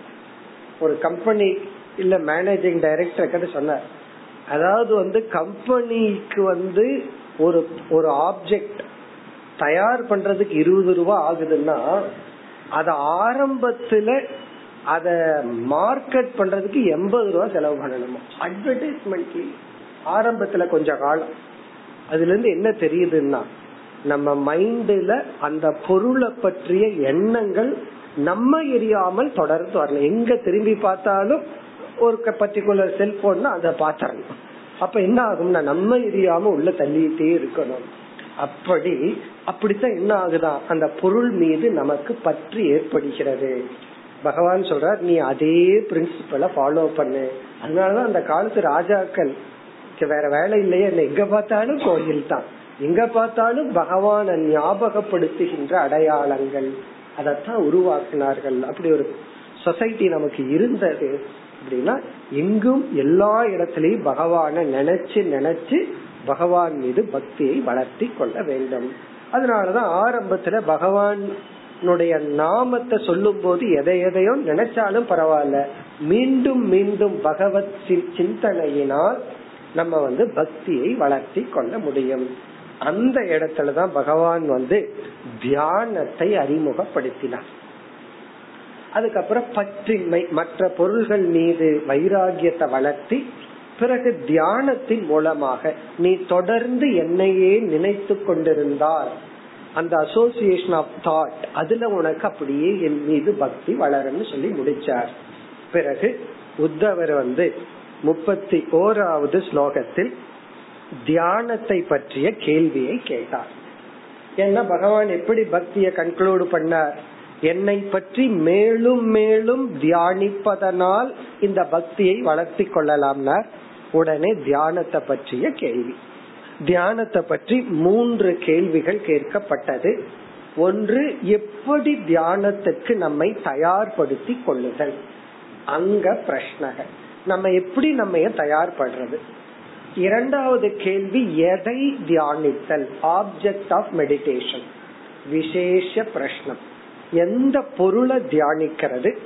S1: ஒரு கம்பெனி இல்ல மேனேஜிங் டைரக்டர் கிட்ட சொன்னார் அதாவது வந்து கம்பெனிக்கு வந்து ஒரு ஒரு ஆப்ஜெக்ட் தயார் பண்றதுக்கு இருபது ரூபா ஆகுதுன்னா அத ஆரம்பத்துல அத மார்க்கெட் பண்றதுக்கு எண்பது ரூபா செலவு பண்ணணுமா? அட்வர்டைஸ்மெண்ட் ஆரம்பத்துல கொஞ்ச காலம். அதுல இருந்து என்ன தெரியுதுன்னா நம்ம மைண்ட்ல அந்த பொருளை பற்றிய எண்ணங்கள் நம்ம எரியாமல் தொடர்ந்து வரணும். எங்க திரும்பி பார்த்தாலும் ஒரு பர்டிகுலர் செல்போன் அதை பாத்திரணும் அப்ப என்ன ஆகும்னா நம்ம எரியாம உள்ள தள்ளிட்டே இருக்கணும். அப்படி அப்படித்தான் என்ன ஆகுதான் அந்த பொருள் மீது நமக்கு பற்று ஏற்படுகிறது. பகவான் சொல்றார் நீ அதே பிரின்சிபல ஃபாலோ பண்ணு. அதனாலதான் அந்த காலத்து ராஜாக்கள் வேற வேலை இல்லையே எங்க பார்த்தாலும் கோயில் தான். எங்க பார்த்தாலும் பகவான ஞாபகப்படுத்துகின்ற அடையாளங்கள். அதத்தான் உருவாக்கினார்கள். அப்படி ஒரு சொசைட்டி நமக்கு இருந்தது அப்படின்னா எங்கும் எல்லா இடத்திலையும் பகவான நினைச்சு நினைச்சு பகவான் மீது பக்தியை வளர்த்தி கொள்ள வேண்டும். அதனாலதான் ஆரம்பத்துல பகவான் நாமத்தை சொல்லும் போது எதை எதையோ நினைச்சாலும் பரவாயில்ல. மீண்டும் மீண்டும் பகவத் சிந்தனையினால் நம்ம வந்து பக்தியை வளர்த்தி கொள்ள முடியும். அந்த இடத்துலதான் பகவான் வந்து தியானத்தை அறிமுகப்படுத்தினார். அதுக்கப்புறம் பற்றின்மை மற்ற பொருள்கள் மீது வைராகியத்தை வளர்த்தி பிறகு தியானத்தின் மூலமாக நீ தொடர்ந்து என்னையே நினைத்து கொண்டிருந்தால் அந்த அசோசியேஷன் ஆஃப் தாட் அதுல உனக்கு அப்படியே என் மீது பக்தி வளரும்னு சொல்லி முடிச்சார். பிறகு உத்தவர் வந்து முப்பத்தி ஓராவது ஸ்லோகத்தில் தியானத்தை பற்றிய கேள்வியை கேட்டார். ஏன்னா பகவான் எப்படி பக்திய கன்க்ளூட் பண்ணார்? என்னை பற்றி மேலும் மேலும் தியானிப்பதனால் இந்த பக்தியை வளர்த்தி கொள்ளலாம்னார். உடனே தியானத்தை பற்றிய கேள்வி. தியானத்தை பற்றி மூன்று கேள்விகள் கேட்கப்பட்டது. ஒன்று எப்படி தியானத்துக்கு நம்மை தயார்படுத்தி கொள்ளுதல்? அங்க பிரஷ்னக நம்ம எப்படி நம்ம தயார்படுறது? இரண்டாவது கேள்வி எதை தியானித்தல்? ஆப்ஜெக்ட் ஆஃப் மெடிடேஷன் விசேஷ பிரஷ்னம். எந்த பொருளை தியானிக்கிறது?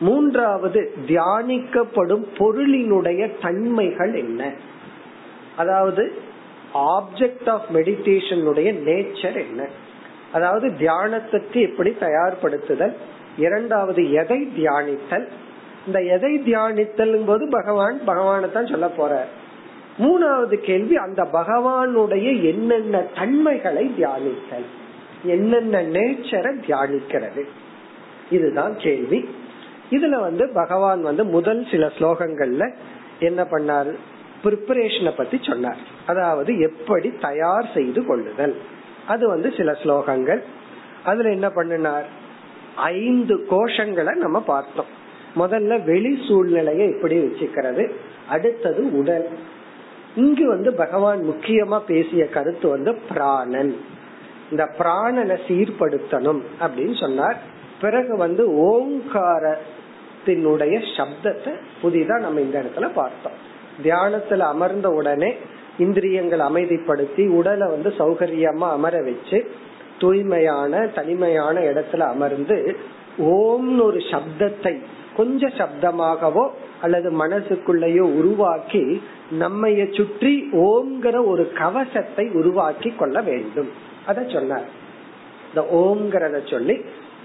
S1: மூன்றாவது தியானிக்கப்படும் பொருளினுடைய தன்மைகள் என்ன? அதாவது ஆப்ஜெக்ட் ஆஃப் மெடிடேஷனுடைய நேச்சர் என்ன? அதாவது தியானத்துக்கு எப்படி தயார்படுத்துதல்? இரண்டாவது எதை தியானித்தல்? இந்த எதை தியானித்தல் போது பகவான் பகவானை தான் சொல்ல போற மூணாவது கேள்வி அந்த பகவானுடைய என்னென்ன தன்மைகளை தியானித்தல்? என்னென்ன நேச்சரை தியானிக்கிறது? இதுதான் கேள்வி. இதுல வந்து பகவான் வந்து முதல் சில ஸ்லோகங்கள்ல என்ன பண்ணாரு? ப்ரிப்பரேஷனை பத்தி சொன்னார். அதாவது எப்படி தயார் செய்து கொள்ளுதல். அது வந்து சில ஸ்லோகங்கள். அதுல என்ன பண்ணினார்? ஐந்து கோஷங்களை நம்ம பார்த்தோம். முதல்ல வெளி சூழ்நிலையை எப்படி வச்சுக்கிறது? அடுத்தது உடல். இங்கு வந்து பகவான் முக்கியமா பேசிய கருத்து வந்து பிராணன். இந்த பிராணனை சீர்படுத்தணும் அப்படின்னு சொன்னார். பிறகு வந்து ஓங்காரத்தினுடைய சப்தத்தை புதிதா நம்ம இந்த இடத்துல பார்த்தோம். தியானத்துல அமர்ந்த உடனே இந்திரியங்கள் அமைதிப்படுத்தி உடலை வந்து சௌகரியமா அமர வச்சு தூய்மையான தனிமையான இடத்துல அமர்ந்து ஓம்னு ஒரு சப்தத்தை கொஞ்ச சப்தமாகவோ அல்லது மனசுக்குள்ளேயோ உருவாக்கி நம்மைய சுற்றி ஓம்ங்கிற ஒரு கவசத்தை உருவாக்கி கொள்ள வேண்டும். அத சொன்னார். இந்த ஓம்ங்கிறத சொல்லி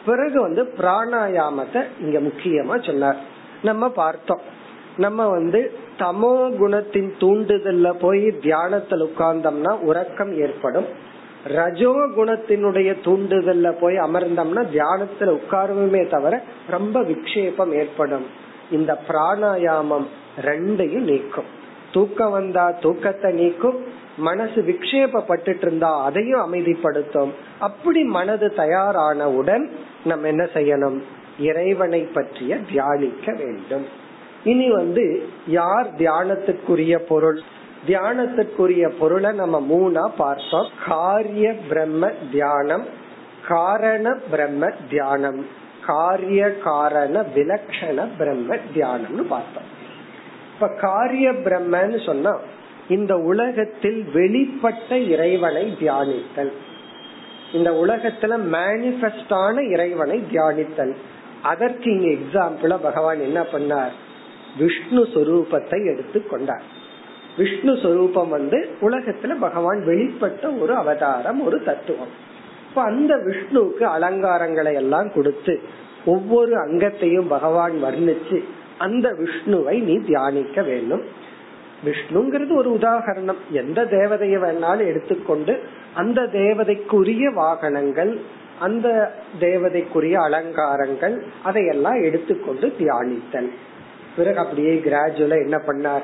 S1: பிறகு வந்து பிராணாயாமத்தை இங்க முக்கியமா சொன்னார். நம்ம பார்த்தோம். நம்ம வந்து தமோ குணத்தின் தூண்டுதல்ல போய் தியானத்தில் உட்கார்ந்தோம்னா உறக்கம் ஏற்படும். ரஜோ குணத்தினுடைய தூண்டுதல்ல போய் அமர்ந்தோம்னா தியானத்துல உட்காருமே தவிர ரொம்ப விக்ஷேபம் ஏற்படும். இந்த பிராணாயாமம் ரெண்டையும் நீக்கும். தூக்கம் வந்தா தூக்கத்தை நீக்கும். மனசு விக்ஷேபப்பட்டுட்டு இருந்தா அதையும் அமைதிப்படுத்தும். அப்படி மனது தயாரானவுடன் நம்ம என்ன செய்யணும்? இறைவனை பற்றிய தியானிக்க வேண்டும். இனி வந்து யார் தியானத்துக்குரிய பொருள்? தியானத்துக்குரிய பொருளை நம்ம மூணா பார்த்தோம். காரிய பிரம்ம தியானம் காரண பிரம்ம தியானம் காரிய காரண விலக்ஷண பிரம்ம தியானம்னு பார்த்தோம். இப்ப காரிய பிரம்மன்னு சொன்னா இந்த உலகத்தில் வெளிப்பட்ட இறைவனை தியானித்தல். இந்த உலகத்துல மேனிபெஸ்டான இறைவனை தியானித்தல். அதற்கு இங்க எக்ஸாம்பிள பகவான் என்ன பண்ணார்? விஷ்ணு சொரூபத்தை எடுத்து கொண்டார். விஷ்ணு சொரூபம் வந்து உலகத்துல பகவான் வெளிப்பட்ட ஒரு அவதாரம் ஒரு தத்துவம். இப்ப அந்த விஷ்ணுவுக்கு அலங்காரங்களை எல்லாம் கொடுத்து ஒவ்வொரு அங்கத்தையும் பகவான் வர்ணிச்சு அந்த விஷ்ணுவை நீ தியானிக்க வேண்டும். விஷ்ணுங்கிறது ஒரு உதாகரணம் எந்த தேவதையை வேணாலும் எடுத்துக்கொண்டு அந்த தேவதைக்குரிய வாகனங்கள் அந்த தேவதைக்குரிய அலங்காரங்கள் அதையெல்லாம் எடுத்துக்கொண்டு தியானித்தல். பிறகு அப்படியே கிராஜுவலா என்ன பண்ணார்?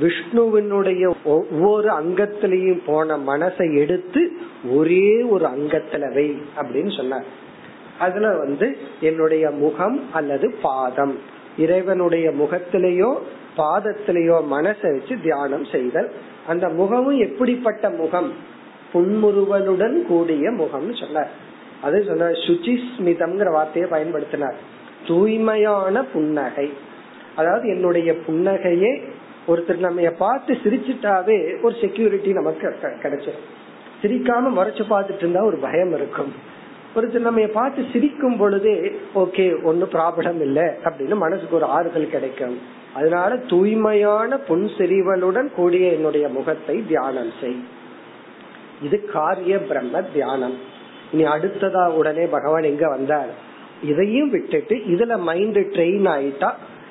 S1: விஷ்ணுவினுடைய ஒவ்வொரு அங்கத்திலையும் போன மனசை எடுத்து ஒரே ஒரு அங்கத்துல வை அப்படின்னு சொன்னார். அதுல வந்து என்னுடைய முகம் அல்லது பாதம். இறைவனுடைய முகத்திலேயோ பாதத்திலேயோ மனசை வச்சு தியானம் செய்தல். அந்த முகமும் எப்படிப்பட்ட முகம்? புன்முறுவலுடன் கூடிய முகம்னு சொன்னார். அது சொன்னார் சுச்சிஸ்மிதம்ங்கிற வார்த்தையை பயன்படுத்தினார். தூய்மையான புன்னகை. அதாவது என்னுடைய புன்னகையே ஒருத்தர் நம்ம பார்த்து சிரிச்சுட்டாவே ஒரு செக்யூரிட்டி நமக்கு கிடைச்சிடும் சிரிக்காம மறைச்சு பார்த்துட்டு இருந்தா ஒரு பயம் இருக்கும். ஒருத்தர் நம்ம பார்த்து சிரிக்கும் பொழுதே ஓகே ஒன்னும் ப்ராப்ளம் இல்லை அப்படின்னு மனசுக்கு ஒரு ஆறுதல் கிடைக்கும். அதனால தூய்மையான புன் செறிவலுடன் கூடிய என்னுடைய முகத்தை தியானம் செய். இது காரிய பிரம்ம தியானம். இனி அடுத்ததா உடனே பகவான் எங்க வந்தார்? இதையும் விட்டுட்டு இதுல மைண்ட் ட்ரெயின் ஆயிட்டா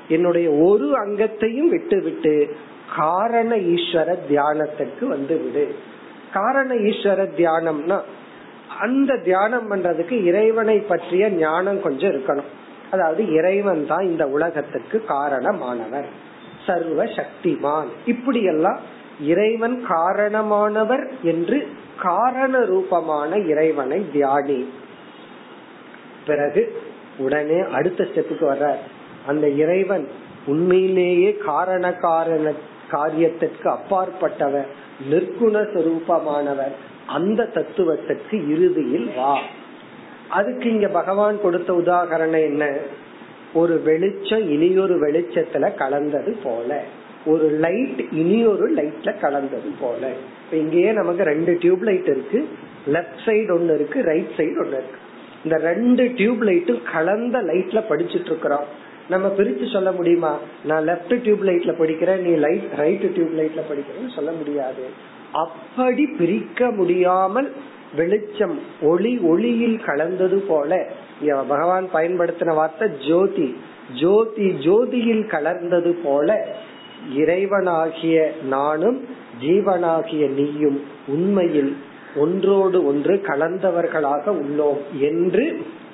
S1: என்னுடைய ஒரு அங்கத்தையும் விட்டுவிட்டு காரண ஈஸ்வர தியானத்துக்கு வந்து விடு காரண ஈஸ்வர தியானம்னா அந்த தியானம் பண்றதுக்கு இறைவனை பற்றிய ஞானம் கொஞ்சம் இருக்கணும். அதாவது இறைவன் தான் இந்த உலகத்துக்கு காரணமானவர். சர்வ சக்திமான். இப்படி எல்லாம் இறைவன் காரணமானவர் என்று காரண ரூபமான இறைவனை தியானி. பிறகு உடனே அடுத்த ஸ்டெப்புக்கு வர்றார். அந்த இறைவன் உண்மையிலேயே காரண காரண காரியத்திற்கு அப்பாற்பட்டவர் நிற்குண சுரூபமானவர். அந்த தத்துவத்திற்கு இறுதியில் வா. அதுக்கு இங்க பகவான் கொடுத்த உதாகரணம் என்ன? ஒரு வெளிச்சம் இனியொரு வெளிச்சத்துல கலந்தது போல. ஒரு லைட் இனியொரு லைட்ல கலந்தது போல. இப்ப இங்கேயே நமக்கு ரெண்டு டியூப் லைட் இருக்கு. லெப்ட் சைடு ஒன்னு இருக்கு ரைட் சைடு ஒன்னு இருக்கு. இந்த ரெண்டு டியூப் லைட்டும் கலந்த லைட்ல படிச்சுட்டு இருக்கிறோம். நம்ம பிரிச்சு சொல்ல முடியுமா? நான் லெப்ட் டியூப் லைட்ல படிக்கிறேன் நீ லைட் ரைட் டியூப் லைட்ல படிக்கிறேன்னு சொல்ல முடியாது. அப்படி பிரிக்க முடியாமல் வெளிச்சம் ஒளி ஒளியில் கலந்தது போல பகவான் பயன்படுத்தின வார்த்தை ஜோதி ஜோதி ஜோதியில் கலர்ந்தது போல இறைவனாகிய நானும் ஜீவனாகிய நீயும் உண்மையில் ஒன்றோடு ஒன்று கலந்தவர்களாக உள்ளோம் என்று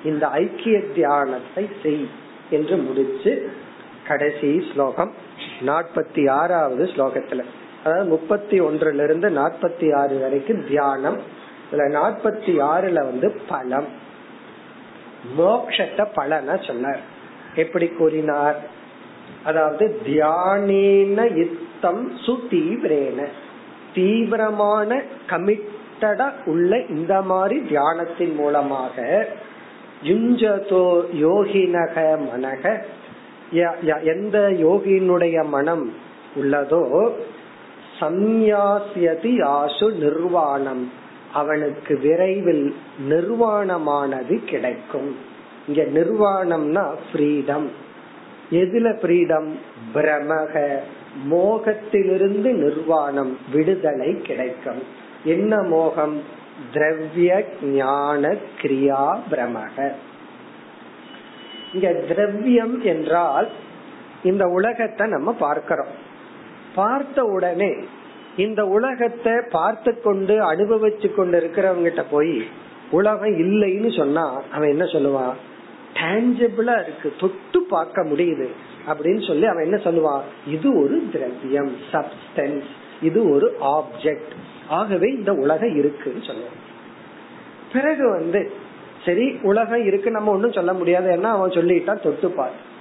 S1: இந்த ஐக்கிய தியானத்தை செய். என்று முடிச்சு கடைசி ஸ்லோகம் நாற்பத்தி ஆறாவது ஸ்லோகத்துல. அதாவது முப்பத்தி ஒன்றுல இருந்து நாற்பத்தி ஆறு வரைக்கும் தியானம். இதுல நாற்பத்தி ஆறுல வந்து பலம். மோக்ஷத்தை பலன சொன்னார். எப்படி கூறினார்? அதாவது தியானேன யுத்தம் சுதீவிரேன. தீவிரமான கமிட்டடா உள்ள இந்த மாதிரி தியானத்தின் மூலமாக யுஞ்சதோ யோகினக மனக. எந்த யோகியினுடைய மனம் உள்ளதோ சந்நியாசியதி ஆசு நிர்வாணம். அவனுக்கு விரைவில் நிர்வாணமானது கிடைக்கும். இங்க நிர்வாணம்னா ஃப்ரீடம். எதுல ஃப்ரீடம்? பிரமக. மோகத்திலிருந்து நிர்வாணம் விடுதலை கிடைக்கும். என்ன மோகம்? திரவிய ஞான கிரியா பிரமக இங்க திரவியம் என்றால் இந்த உலகத்தை நம்ம பார்க்கிறோம். பார்த்த உடனே இந்த உலகத்தை பார்த்து கொண்டு அனுபவிச்சு கொண்டு இருக்கிறவங்கிட்ட போய் உலகம் இல்லைன்னு சொன்னா அவன் என்ன சொல்லுவான்? டேஞ்சபிளா இருக்கு தொட்டு பார்க்க முடியுது அப்படின்னு சொல்லி அவன் என்ன சொல்லுவான்? இது ஒரு திரவியம் சப்ஸ்டன்ஸ் இது ஒரு ஆப்ஜெக்ட் ஆகவே இந்த உலகம் இருக்குன்னு சொல்லுவான் பிறகு வந்து சரி உலகம் இருக்கு நம்ம ஒன்னும் சொல்ல முடியாது. ஏன்னா அவன் சொல்லிட்டா தொட்டுப்பார்.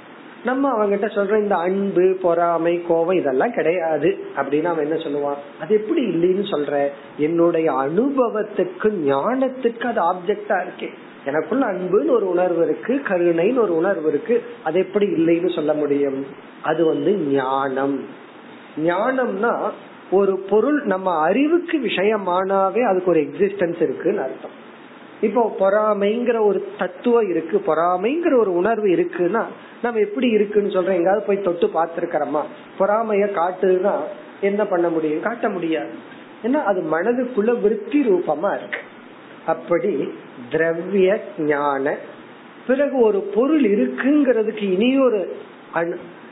S1: நம்ம அவங்கிட்ட சொல்ற இந்த அன்பு பொறாமை கோபம் இதெல்லாம் கிடையாது. அப்படின்னு அவன் என்ன சொல்லுவான்? அது எப்படி இல்லைன்னு சொல்ற? என்னுடைய அனுபவத்துக்கு ஞானத்துக்கு அது ஆப்ஜெக்டா இருக்கே. எனக்குள்ள அன்புன்னு ஒரு உணர்வு இருக்கு கருணைன்னு ஒரு உணர்வு இருக்கு. அது எப்படி இல்லைன்னு சொல்ல முடியும்? அது வந்து ஞானம். ஞானம்னா ஒரு பொருள் நம்ம அறிவுக்கு விஷயமானாவே அதுக்கு ஒரு எக்ஸிஸ்டன்ஸ் இருக்குன்னு அர்த்தம். இப்போ பொறாமைங்கிற ஒரு தத்துவம் இருக்கு பொறாமைங்கிற ஒரு உணர்வு இருக்குன்னா நம்ம எப்படி இருக்குன்னு சொல்றோம் எங்காவது போய் தொட்டு பார்த்திருக்கிறோமா? பொறாமைய காட்டுன்னா என்ன பண்ண முடியும்? காட்ட முடியாது. ஏன்னா அது மனதுக்குள்ள விருத்தி ரூபமா இருக்கு. அப்படி திரவிய ஞான பிறகு ஒரு பொருள் இருக்குங்கிறதுக்கு இனி ஒரு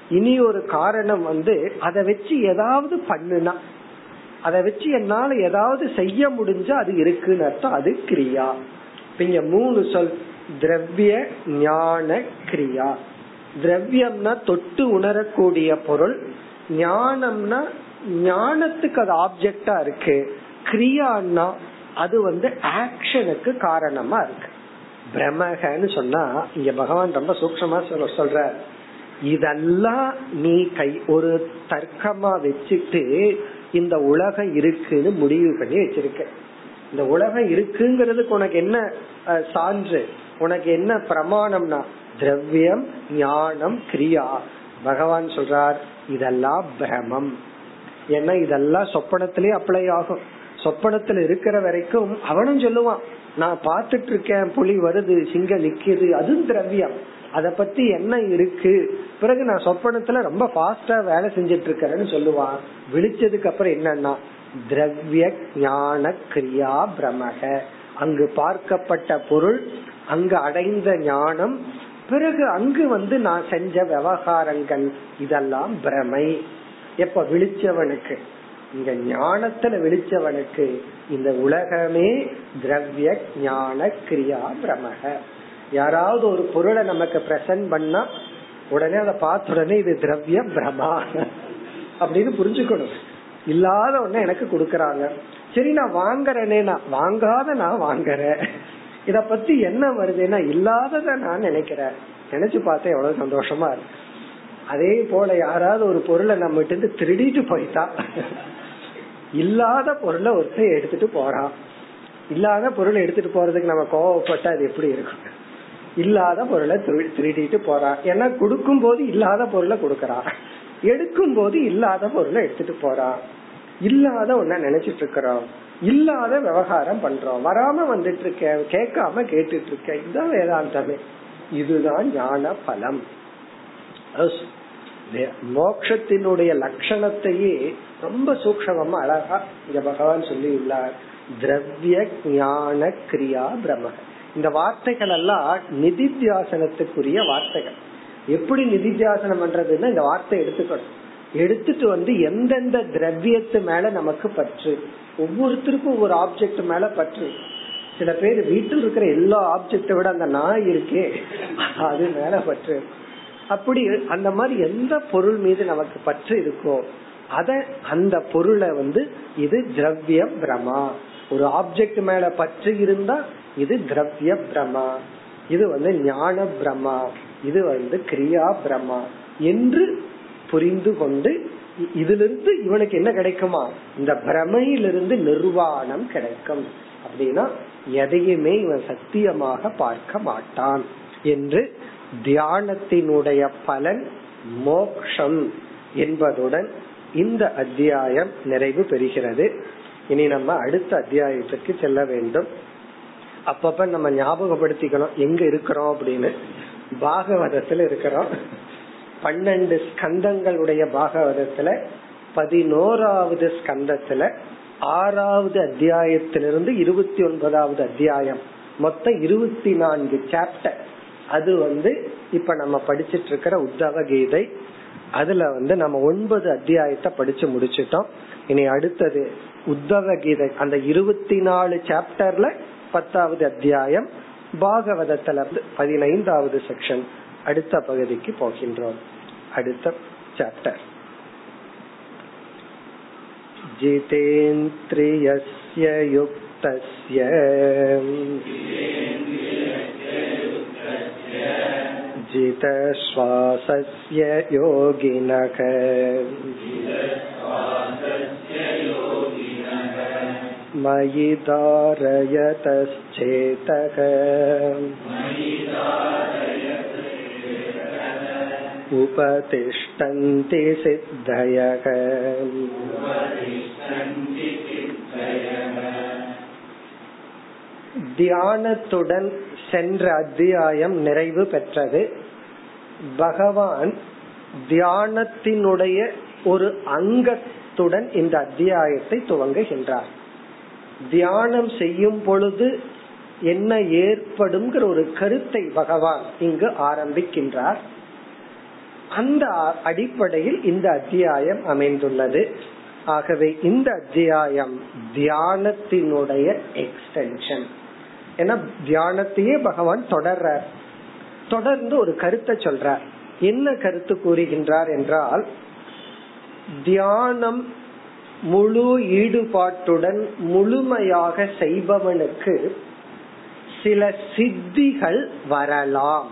S1: இனி ஒரு காரணம் வந்து அதை வச்சு ஏதாவது பண்ணுனா அதை வச்சு என்னால ஏதாவது செய்ய முடிஞ்சா அது இருக்குன்னு அர்த்தம் அது கிரியா. இங்க மூணு சொல் திரவிய ஞான கிரியா. திரவியம்னா தொட்டு உணரக்கூடிய பொருள் ஞானம்னா ஞானத்துக்கு அது ஆப்ஜெக்டா இருக்கு. கிரியான்னா அது வந்து ஆக்ஷனுக்கு காரணமா இருக்கு. பிரமகன்னு சொன்னா இங்க பகவான் ரொம்ப சூக்ஷமா சொல்ல சொல்ற இதெல்லாம் நீ கை ஒரு தர்க்கமா வச்சுட்டு இந்த உலகம் இருக்குன்னு முடிவு பண்ணி வச்சிருக்க. இந்த உலகம் இருக்குங்கிறதுக்கு உனக்கு என்ன சான்று? உனக்கு என்ன பிரமாணம்னா திரவியம் ஞானம் கிரியா. பகவான் சொல்றார் இதெல்லாம் பிரமம். ஏன்னா இதெல்லாம் சொப்பனத்திலேயே அப்ளை ஆகும். சொப்பனத்துல இருக்கிற வரைக்கும் அவனும் சொல்லுவான் நான் பாத்துட்டு இருக்கேன் புலி வருது சிங்கம் நிக்குது அதுவும் திரவியம். அத பத்தி என்ன இருக்கு? பிறகு நான் சொப்பனத்துல ரொம்ப ஃபாஸ்டா வேலை செஞ்சிட்டு இருக்கிறேன்னு சொல்லுவான். விழிச்சதுக்கு அப்புறம் என்னன்னா திரவிய ஞான கிரியா பிரமக. அங்கு பார்க்கப்பட்ட பொருள் அங்கு அடைந்த ஞானம் பிறகு அங்கு வந்து நான் செஞ்ச விவகாரங்கள் இதெல்லாம் பிரமை. எப்ப விழிச்சவனுக்கு? இங்க ஞானத்துல விழிச்சவனுக்கு இந்த உலகமே திரவிய ஞான கிரியா பிரமக. யாராவது ஒரு பொருளை நமக்கு பிரசன்ட் பண்ணா உடனே அதை பார்த்த உடனே இது திரவிய பிரமா அப்படின்னு புரிஞ்சுக்கணும். இல்லாத ஒண்ணு எனக்கு கொடுக்கறாங்க. சரி நான் வாங்குறேனே நான் வாங்காத நான் வாங்குறேன். இத பத்தி என்ன வருதுன்னா இல்லாதத நான் நினைக்கிறேன். நினைச்சு பார்த்தா எவ்வளவு சந்தோஷமா இருக்கு. அதே போல யாராவது ஒரு பொருளை நம்ம இருந்து திருடிட்டு போயிட்டா இல்லாத பொருளை ஒருத்தர் எடுத்துட்டு போறான். இல்லாத பொருளை எடுத்துட்டு போறதுக்கு நம்ம கோவப்பட்டா அது எப்படி இருக்கும்? இல்லாத பொருளை திருடிட்டு போறான் ஏன்னா கொடுக்கும் போது இல்லாத பொருளை கொடுக்கறான் எடுக்கும் போது இல்லாத பொருளை எடுத்துட்டு போறான் இல்லாத ஒன்ன நினைச்சிட்டு இருக்கிறோம் இல்லாத விவகாரம் பண்றோம். வராம வந்துட்டு இருக்க கேட்காம கேட்டுட்டு இருக்கேன் இதுதான் வேதாந்தமே. இதுதான் ஞான பலம். மோக்ஷத்தினுடைய லட்சணத்தையே ரொம்ப சூக்ஷமமா அழகா இங்க பகவான் சொல்லி உள்ளார் திரவிய ஞான கிரியா பிரம்ம. இந்த வார்த்தைகள் எல்லாம் நிதித்தியாசனத்துக்குரிய வார்த்தைகள். எப்படி நிதித்தியாசனம் பண்றதுன்னா இந்த வார்த்தை எடுத்துக்கணும். எடுத்துட்டு வந்து எந்தெந்த திரவியத்து மேல நமக்கு பற்று. ஒவ்வொருத்தருக்கும் ஒவ்வொரு ஆப்ஜெக்ட் மேல பற்று. சில பேர் வீட்டில் இருக்கிற எல்லா ஆப்ஜெக்ட விட அந்த நாய் இருக்கே அது மேல பற்று. அப்படி அந்த மாதிரி எந்த பொருள் மீது நமக்கு பற்று இருக்கோ அத அந்த பொருளை வந்து இது திரவிய பிரமா. ஒரு ஆப்ஜெக்ட் மேல பற்று இருந்தா இது திரவிய பிரமா. இது வந்து ஞான பிரமா. இது வந்து கிரியா பிரமா. என்று புரிந்து கொண்டு இதிலிருந்து இவனுக்கு என்ன கிடைக்குமா? இந்த பிரமையிலிருந்து நிர்வாணம் கிடைக்கும். அப்படின்னா எதையுமே இவன் சத்தியமாக பார்க்க மாட்டான் என்று தியானத்தினுடைய பலன் மோக்ஷம் என்பதுடன் இந்த அத்தியாயம் நிறைவு பெறுகிறது. இனி நம்ம அடுத்த அத்தியாயத்திற்கு செல்ல வேண்டும். அப்பப்ப நம்ம ஞாபகப்படுத்திக்கணும். எங்க இருக்கிறோம் அப்படின்னு. பாகவதத்துல இருக்கிறோம். பன்னெண்டு ஸ்கந்தங்களுடைய பாகவதத்துல பதினோராவது ஸ்கந்தத்துல ஆறாவது அத்தியாயத்திலிருந்து இருபத்தி ஒன்பதாவது அத்தியாயம். மொத்தம் இருபத்தி நான்கு சாப்டர் அது வந்து இப்ப நம்ம படிச்சிட்டு இருக்கிற உத்தவ கீதை. அதுல வந்து நம்ம ஒன்பது அத்தியாயத்தை படிச்சு முடிச்சிட்டோம். இனி அடுத்தது உத்தவ கீதை. அந்த இருபத்தி நாலு சாப்டர்ல பத்தாவது அத்தியாயம் பாகவதத்துல பதினைந்தாவது செக்ஷன் அடுத்த பகுதிக்கு போகின்றோம் அடுத்த சாப்டர் जितेन्द्रियस्य युक्तस्य जितश्वासस्य योगिनः मयि धारयतश्चेतः उपतिष्ठन्ति सिद्धयः தியானத்துடன் சென்ற அத்தியாயம் நிறைவு பெற்றது பகவான் தியானத்தினுடைய ஒரு அங்கத்துடன் இந்த அத்தியாயத்தை துவங்குகின்றார் தியானம் செய்யும் பொழுது என்ன ஏற்படும் ஒரு கருத்தை பகவான் இங்கு ஆரம்பிக்கின்றார். அந்த அடிப்படையில் இந்த அத்தியாயம் அமைந்துள்ளது. ஆகவே இந்த அத்தியாயம் தியானத்தினுடைய எக்ஸ்டென்ஷன் ஏன்னா தியானத்தையே பகவான் தொடர்றார். தொடர்ந்து ஒரு கருத்தை சொல்றார். என்ன கருத்து கூறுகின்றார் என்றால் தியானம் முழு ஈடுபாட்டுடன் முழுமையாக செய்பவனுக்கு சில சித்திகள் வரலாம்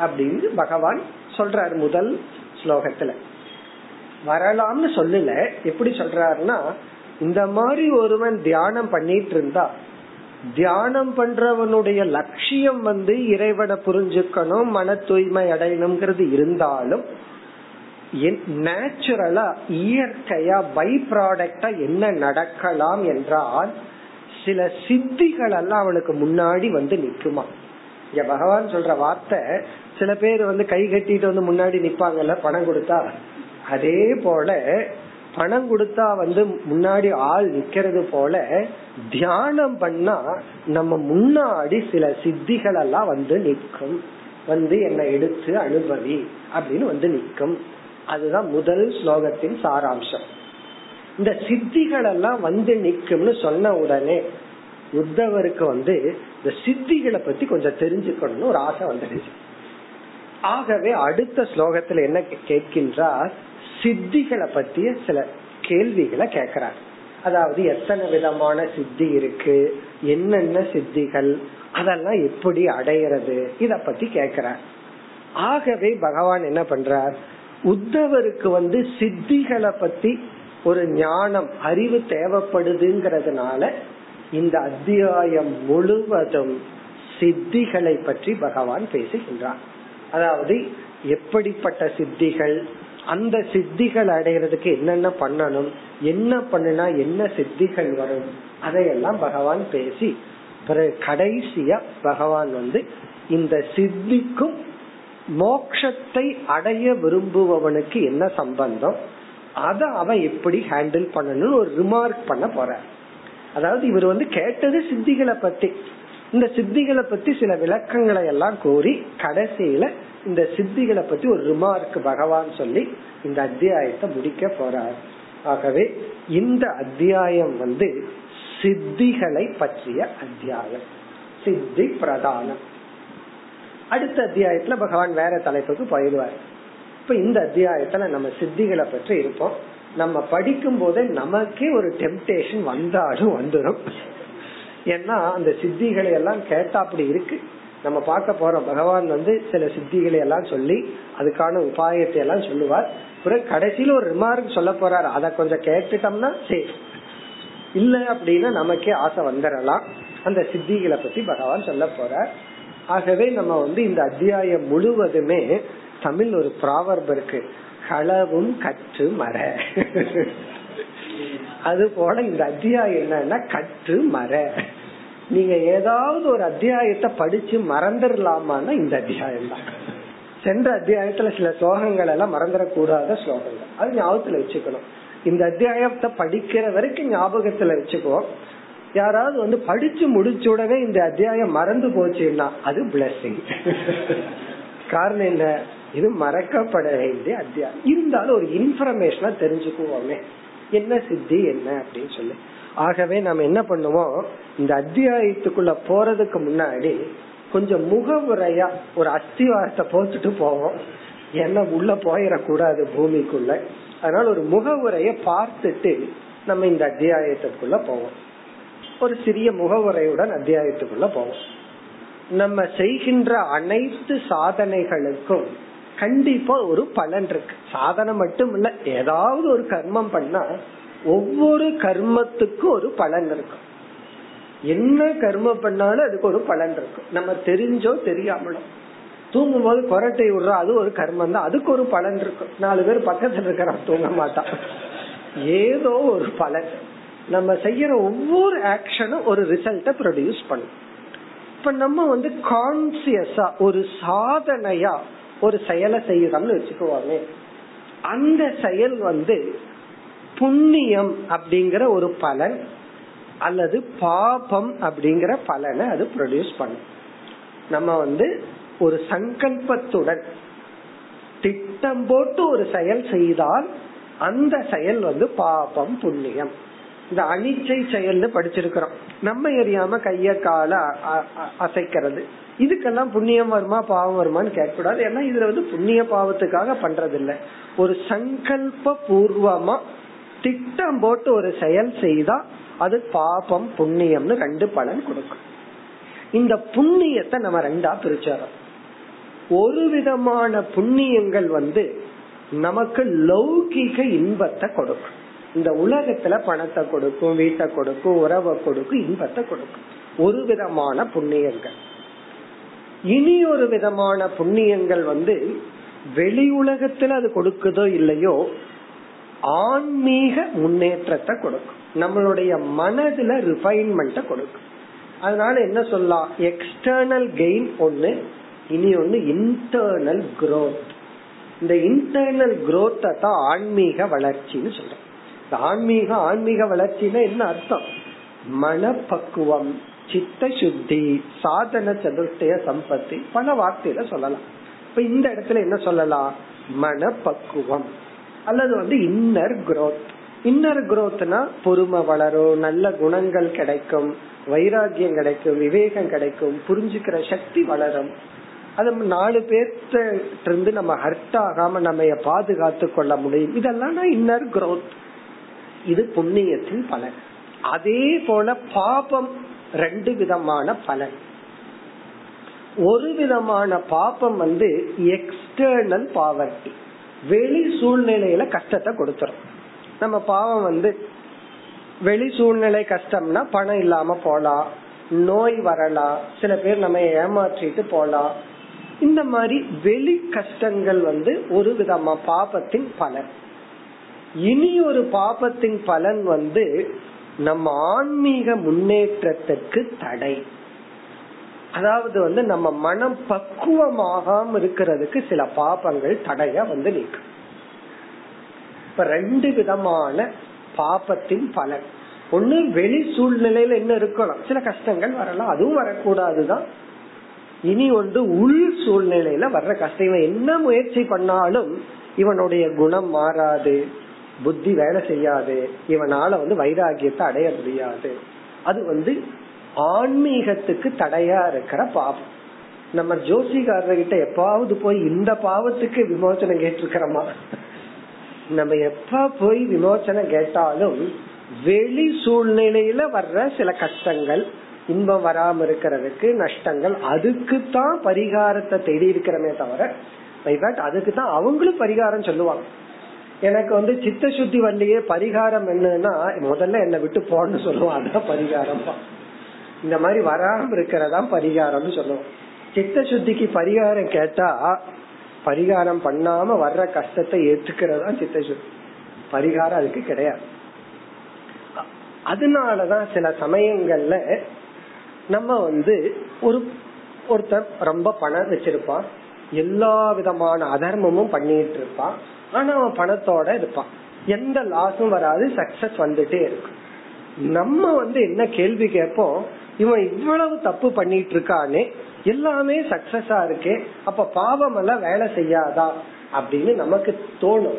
S1: அப்படின்னு பகவான் சொல்றார் முதல் ஸ்லோகத்துல. வரலாம்னு சொல்லல. எப்படி சொல்றாருன்னா இந்த மாதிரி ஒருவன் தியானம் பண்ணிட்டு இருந்தா தியானம் பண்றவனுடைய லட்சியம் வந்து இறைவனை புரிஞ்சுக்கணும் மன தூய்மை அடையணுங்கிறது இருந்தாலும் நேச்சுரலா இயற்கையா பை ப்ராடக்டா என்ன நடக்கலாம் என்றால் சில சித்திகள் எல்லாம் அவனுக்கு முன்னாடி வந்து நிக்குமா இங்க பகவான் சொல்ற வார்த்தை சில பேர் வந்து கை கட்டிட்டு வந்து முன்னாடி நிப்பாங்கல்ல பணம் கொடுத்தா? அதே போல பணம் கொடுத்தா வந்து முன்னாடி ஆள் நிக்கிறது போல தியானம் பண்ணா நம்ம முன்னாடி சில சித்திகள் எல்லாம் வந்து நிற்கும். வந்து என்னை எடுத்து அனுபவி அப்படின்னு வந்து நிற்கும். அதுதான் முதல் ஸ்லோகத்தின் சாராம்சம். இந்த சித்திகள் எல்லாம் வந்து நிக்கும்னு சொன்ன உடனே உத்தவருக்கு வந்து இந்த சித்திகளை பத்தி கொஞ்சம் தெரிஞ்சுக்கணும்னு ஒரு ஆசை வந்துடுச்சு. ஆகவே அடுத்த ஸ்லோகத்துல என்ன கேட்கின்றார்? சித்திகளை பத்திய சில கேள்விகளை கேக்குறார் அதாவது எத்தனை விதமான சித்தி இருக்கு? என்னென்ன சித்திகள்? அதெல்லாம் எப்படி அடையிறது? இத பத்தி கேக்குறார் ஆகவே பகவான் என்ன பண்றார்? உத்தவருக்கு வந்து சித்திகளை பத்தி ஒரு ஞானம் அறிவு தேவைப்படுதுங்கிறதுனால இந்த அத்தியாயம் முழுவதும் சித்திகளை பற்றி பகவான் பேசுகின்றார். அதாவது எப்படிப்பட்ட சித்திகள் அந்த சித்திகள் அடைகிறதுக்கு என்னென்ன பண்ணணும் என்ன பண்ணுனா என்ன சித்திகள் வரும் அதையெல்லாம் பகவான் பேசி பிறகு கடைசியா பகவான் வந்து இந்த சித்திக்கும் மோக்ஷத்தை அடைய விரும்புபவனுக்கு என்ன சம்பந்தம்? அத அவன் எப்படி ஹேண்டில் பண்ணணும் ஒரு ரிமார்க் பண்ண போற அதாவது இவர் வந்து கேட்டது சித்திகளை பத்தி. இந்த சித்திகளை பத்தி சில விளக்கங்களை எல்லாம் கூறி கடைசியில இந்த சித்திகளை பத்தி ஒரு ரிமார்க் பகவான் சொல்லி இந்த அத்தியாயத்தை முடிக்க போறார். ஆகவே இந்த அத்தியாயம் வந்து சித்திகளை பற்றிய அத்தியாயம். சித்தி பிரதானம். அடுத்த அத்தியாயத்துல பகவான் வேற தலைப்புக்கு போயிடுவார். இப்ப இந்த அத்தியாயத்துல நம்ம சித்திகளை பற்றி இருப்போம். நம்ம படிக்கும் போதே நமக்கே ஒரு டெம்டேஷன் வந்தாலும் வந்துடும் ஏன்னா அந்த சித்திகளை எல்லாம் கேட்டா அப்படி இருக்கு. நம்ம பார்க்க போறோம். பகவான் வந்து சில சித்திகளை எல்லாம் சொல்லி அதுக்கான உபாயத்தை எல்லாம் சொல்லுவார். பிறகு கடைசியில ஒரு ரிமார்க் சொல்ல போறாரு. அதை கொஞ்சம் கேட்டுட்டோம்னா சரி இல்ல அப்படின்னா நமக்கே ஆசை வந்துடலாம். அந்த சித்திகளை பத்தி பகவான் சொல்ல போறார். ஆகவே நம்ம வந்து இந்த அத்தியாயம் முழுவதுமே தமிழ் ஒரு ப்ராவர்ப் இருக்கு. களவும் கற்று மர அது போல இந்த அத்தியாயம் என்னன்னா கற்று மர நீங்க ஏதாவது ஒரு அத்தியாயத்தை படிச்சு மறந்துடலாமான்னா இந்த அத்தியாயம் தான். சென்ற அத்தியாயத்துல சில ஸ்லோகங்கள் எல்லாம் மறந்துடக்கூடாத ஸ்லோகங்கள். அது ஞாபகத்துல வச்சுக்கணும். இந்த அத்தியாயத்தை படிக்கிற வரைக்கும் ஞாபகத்துல வச்சுக்கோ. யாராவது வந்து படிச்சு முடிச்ச உடனே இந்த அத்தியாயம் மறந்து போச்சுன்னா அது பிளஸிங் காரணம் என்ன? இது மறக்கப்பட வேண்டிய அத்தியாயம். இருந்தாலும் ஒரு இன்ஃபர்மேஷனா தெரிஞ்சுக்குவோமே. என்ன சித்தி என்ன அப்படின்னு சொல்லி. ஆகவே நம்ம என்ன பண்ணுவோம்? இந்த அத்தியாயத்துக்குள்ள போறதுக்கு முன்னாடி கொஞ்சம் முகவுரையா ஒரு அஸ்திவாரத்தை போட்டுட்டு போவோம். என்ன உள்ள போயிடக்கூடாது பூமிக்குள்ள. அதனால ஒரு முகவுரைய பார்த்துட்டு நம்ம இந்த அத்தியாயத்துக்குள்ள போவோம். ஒரு சிறிய முகவுரையுடன் அத்தியாயத்துக்குள்ள போவோம். நம்ம செய்கின்ற அனைத்து சாதனைகளுக்கும் கண்டிப்பா ஒரு பலன் இருக்கு. சாதனை மட்டும் இல்ல ஏதாவது ஒரு கர்மம் பண்ணா ஒவ்வொரு கர்மத்துக்கும் ஒரு பலன் இருக்கும் என்ன கர்மம் பண்ணாலும் அதுக்கு ஒரு பலன் இருக்கும் நம்ம தெரிஞ்சோ தெரியாமலோ. தூங்கும் போது கொரட்டை விடுறா அது ஒரு கர்மம் தான். அதுக்கு ஒரு பலன் இருக்கும் நாலு பேர் பக்கத்துல இருக்கிறான் தூங்க மாட்டான் ஏதோ ஒரு பலன். நம்ம செய்யற ஒவ்வொரு ஆக்ஷனும் ஒரு ரிசல்ட்ட ப்ரொடியூஸ் பண்ணும். இப்ப நம்ம வந்து கான்சியஸா ஒரு சாதனையா ஒரு செயலை செய்யறோம்னு வச்சுக்குவாங்க அந்த செயல் வந்து புண்ணியம் அப்படிங்கிற ஒரு பலன் அல்லது பாபம் அப்படிங்கிற பலனை அது ப்ரொடியூஸ் பண்ணும். நம்ம வந்து ஒரு சங்கல்பத்துடன் திட்டம் போட்டு ஒரு செயல் செய்தால் அந்த செயல் வந்து பாபம் புண்ணியம். இந்த அனிச்சை செயல்னு படிச்சிருக்கிறோம். நம்ம எரியாம கைய கால அசைக்கிறது. இதுக்கெல்லாம் புண்ணியம் வருமா பாவம் வருமான்னு கேட்கக்கூடாது. ஏன்னா இதுல வந்து புண்ணிய பாவத்துக்காக பண்றது இல்ல ஒரு சங்கல்ப பூர்வமா திட்டம் போட்டு ஒரு செயல் செய்தா அது பாபம் புண்ணியம்னு ரெண்டு பலன் கொடுக்கும். இந்த புண்ணியத்தை நம்ம ரெண்டா பிரிச்சாரோம் ஒரு விதமான புண்ணியங்கள் வந்து நமக்கு லௌகிக இன்பத்தை கொடுக்கும். இந்த உலகத்துல பணத்தை கொடுக்கும் வீட்டை கொடுக்கும் உறவை கொடுக்கும் இன்பத்தை கொடுக்கும். ஒரு விதமான புண்ணியங்கள். இனி ஒரு விதமான புண்ணியங்கள் வந்து வெளி உலகத்துல அது கொடுக்குதோ இல்லையோ ஆன்மீக முன்னேற்றத்தை கொடுக்கும். நம்மளுடைய மனதுல ரிஃபைன்மெண்ட்டை கொடுக்கும். அதனால என்ன சொல்லலாம் எக்ஸ்டர்னல் கெயின் ஒண்ணு இனி ஒண்ணு இன்டர்னல் குரோத் இந்த இன்டர்னல் குரோத்தை தான் ஆன்மீக வளர்ச்சின்னு சொல்றோம். ஆன்மீக ஆன்மீக வளர்ச்சினா என்ன அர்த்தம்? மனப்பக்குவம் சித்த சுத்தி சாதன சதுர்த்தய சம்பத்தி பல வார்த்தையில சொல்லலாம். இப்ப இந்த இடத்துல என்ன சொல்லலாம்? மனப்பக்குவம். அல்லது வந்து இன்னர் குரோத் இன்னர் குரோத்னா பொறுமை வளரும் நல்ல குணங்கள் கிடைக்கும் வைராகியம் கிடைக்கும் விவேகம் கிடைக்கும் புரிஞ்சுக்கிற சக்தி வளரும். அது நாலு பேர்த்த இருந்து நம்ம ஹர்ட் ஆகாம நம்ம பாதுகாத்து கொள்ள முடியும். இதெல்லாம் இன்னர் குரோத் இது புண்ணியத்தின் பலன். அதே போல பாபம் ரெண்டு விதமான பலன். ஒரு விதமான பாபம் வந்து எக்ஸ்டர்னல் பாவர்ட்டி வெளி சூழ்நிலையில கஷ்டத்தை கொடுத்துரும். நம்ம பாவம் வந்து வெளி சூழ்நிலை கஷ்டம்னா பணம் இல்லாம போலாம் நோய் வரலாம் சில பேர் நம்ம ஏமாற்றிட்டு போலாம். இந்த மாதிரி வெளி கஷ்டங்கள் வந்து ஒரு விதமா பாபத்தின் பலன். இனி ஒரு பாபத்தின் பலன் வந்து நம்ம ஆன்மீக முன்னேற்றத்திற்கு தடை. அதாவது வந்து நம்ம மனம் பக்குவமாகாம இருக்கிறதுக்கு சில பாபங்கள் தடைய வந்து நிற்கும். இப்ப ரெண்டு விதமான பாபத்தின் பலன். ஒண்ணு வெளி சூழ்நிலையில என்ன இருக்கலாம் சில கஷ்டங்கள் வரலாம். அதுவும் வரக்கூடாதுதான். இனி வந்து உள் சூழ்நிலையில வர்ற கஷ்டம். இவன் என்ன முயற்சி பண்ணாலும் இவனுடைய குணம் மாறாது. புத்தி வேலை செய்யாது. இவனால வந்து வைராகியத்தை அடைய முடியாது. அது வந்து ஆன்மீகத்துக்கு தடையா இருக்கிற பாவம். நம்ம ஜோசிகாரர்கிட்ட எப்பாவது போய் இந்த பாவத்துக்கு விமோசனம் கேட்டிருக்கிறோமா? நம்ம எப்ப போய் விமோசனம் கேட்டாலும் வெளி சூழ்நிலையில வர்ற சில கஷ்டங்கள் இன்பம் வராம இருக்கிறதுக்கு நஷ்டங்கள் அதுக்கு தான் பரிகாரத்தை தேடி இருக்கிறமே தவிர அதுக்கு தான் அவங்களும் பரிகாரம் சொல்லுவாங்க. எனக்கு வந்து சித்த சுத்தி வண்டியே பரிகாரம் என்னன்னா முதல்ல என்னை விட்டு போன்னு சொல்லுவோம் அதான் பரிகாரம். இந்த மாதிரி வராம இருக்கிறதா பரிகாரம்னு சொல்லுவோம் சித்த சுத்திக்கு பரிகாரம் கேட்டா பரிகாரம் பண்ணாம வர்ற கஷ்டத்தை ஏத்துக்கிறதா சித்த சுத்தி பரிகாரம் அதுக்கு கிடையாது. அதனாலதான் சில சமயங்கள்ல நம்ம வந்து ஒரு ஒருத்தர் ரொம்ப பணம் வச்சிருப்பான். எல்லா விதமான அதர்மமும் பண்ணிட்டு இருப்பான். ஆனா அவன் பணத்தோட இருப்பான். எந்த லாஸும் வராது சக்சஸ் வந்துட்டே இருக்கும். நம்ம வந்து என்ன கேள்வி கேட்போம்? இவன் இவ்வளவு தப்பு பண்ணிட்டு இருக்கானே எல்லாமே சக்சஸா இருக்கே அப்ப பாவம் எல்லாம் வேலை செய்யாதா? அப்படின்னு நமக்கு தோணும்.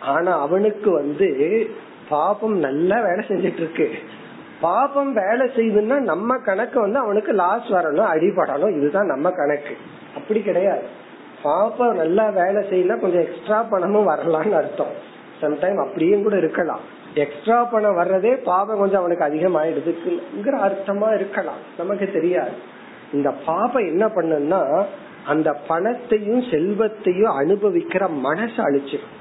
S1: ஆனா அவனுக்கு வந்து பாபம் நல்லா வேலை செஞ்சிட்டு இருக்கு பாபம் வேலை செய்யுதுன்னா நம்ம கணக்கு வந்து அவனுக்கு லாஸ் வரணும் அடிபடணும். இதுதான் நம்ம கணக்கு. அப்படி கிடையாது. பாப்பம் நல்லா வேலை செய்யல கொஞ்சம் எக்ஸ்ட்ரா பணமும் வரலாம்னு அர்த்தம். சம்டைம் அப்படியும் கூட இருக்கலாம். எக்ஸ்ட்ரா பணம் வர்றதே பாபம் கொஞ்சம் அவனுக்கு அதிகமாயிடுதுங்கிற அர்த்தமா இருக்கலாம். நமக்கு தெரியாது. இந்த பாபம் என்ன பண்ணுன்னா அந்த பணத்தையும் செல்வத்தையும் அனுபவிக்கிற மனசு அழிச்சிடும்.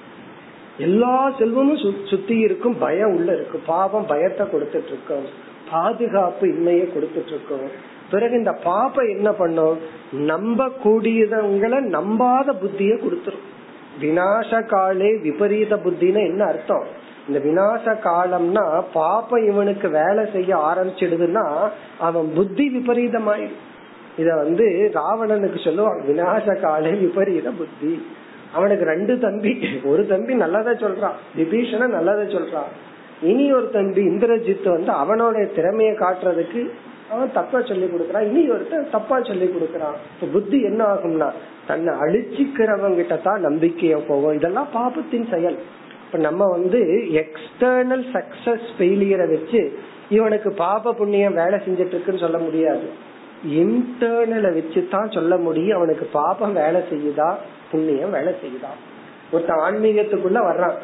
S1: எல்லா செல்வமும் சுத்தி இருக்கும் பயம் உள்ள இருக்கு. பாவம் பயத்தை கொடுத்துட்டு இருக்கோம். பாதுகாப்பு இன்மையை கொடுத்துட்டு இருக்கோம். பிறகு இந்த பாப்ப என்ன பண்ணும்? நம்ப கூடியதவங்களை நம்பாத புத்திய கொடுத்துரும். வினாச காலே விபரீத புத்தின்னு என்ன அர்த்தம்? இந்த வினாச காலம்னா பாப்ப இவனுக்கு வேலை செய்ய ஆரம்பிச்சிடுதுன்னா அவன் புத்தி விபரீதமாயிடும். இத வந்து ராவணனுக்கு சொல்லுவான் வினாச காலே விபரீத புத்தி. அவனுக்கு ரெண்டு தம்பி ஒரு தம்பி நல்லதா சொல்றான் விபீஷண நல்லதா சொல்றான். இனி ஒரு தம்பி இந்திரஜித் வந்து அவனோட திறமைய காட்டுறதுக்கு அவன் தப்பா சொல்லி கொடுக்கறான். இனி ஒருத்தன் தப்பா சொல்லி கொடுக்கறான். புத்தி என்ன ஆகும்னா தன்னை அழிச்சிக்கிறவங்கிட்ட தான் நம்பிக்கைய போகும். இதெல்லாம் பாபத்தின் செயல். இப்ப நம்ம வந்து எக்ஸ்டர்னல் சக்சஸ் ஃபெயிலியரை வச்சு இவனுக்கு பாப புண்ணியம் வேலை செஞ்சிட்டு இருக்குன்னு சொல்ல முடியாது. இன்டர்னலை வச்சு தான் சொல்ல முடியும். அவனுக்கு பாபம் வேலை செய்யுதா? புண்ணியம் வேலை செய்யுதா? ஒருத்தன் ஆன்மீகத்துக்குள்ள வர்றான்.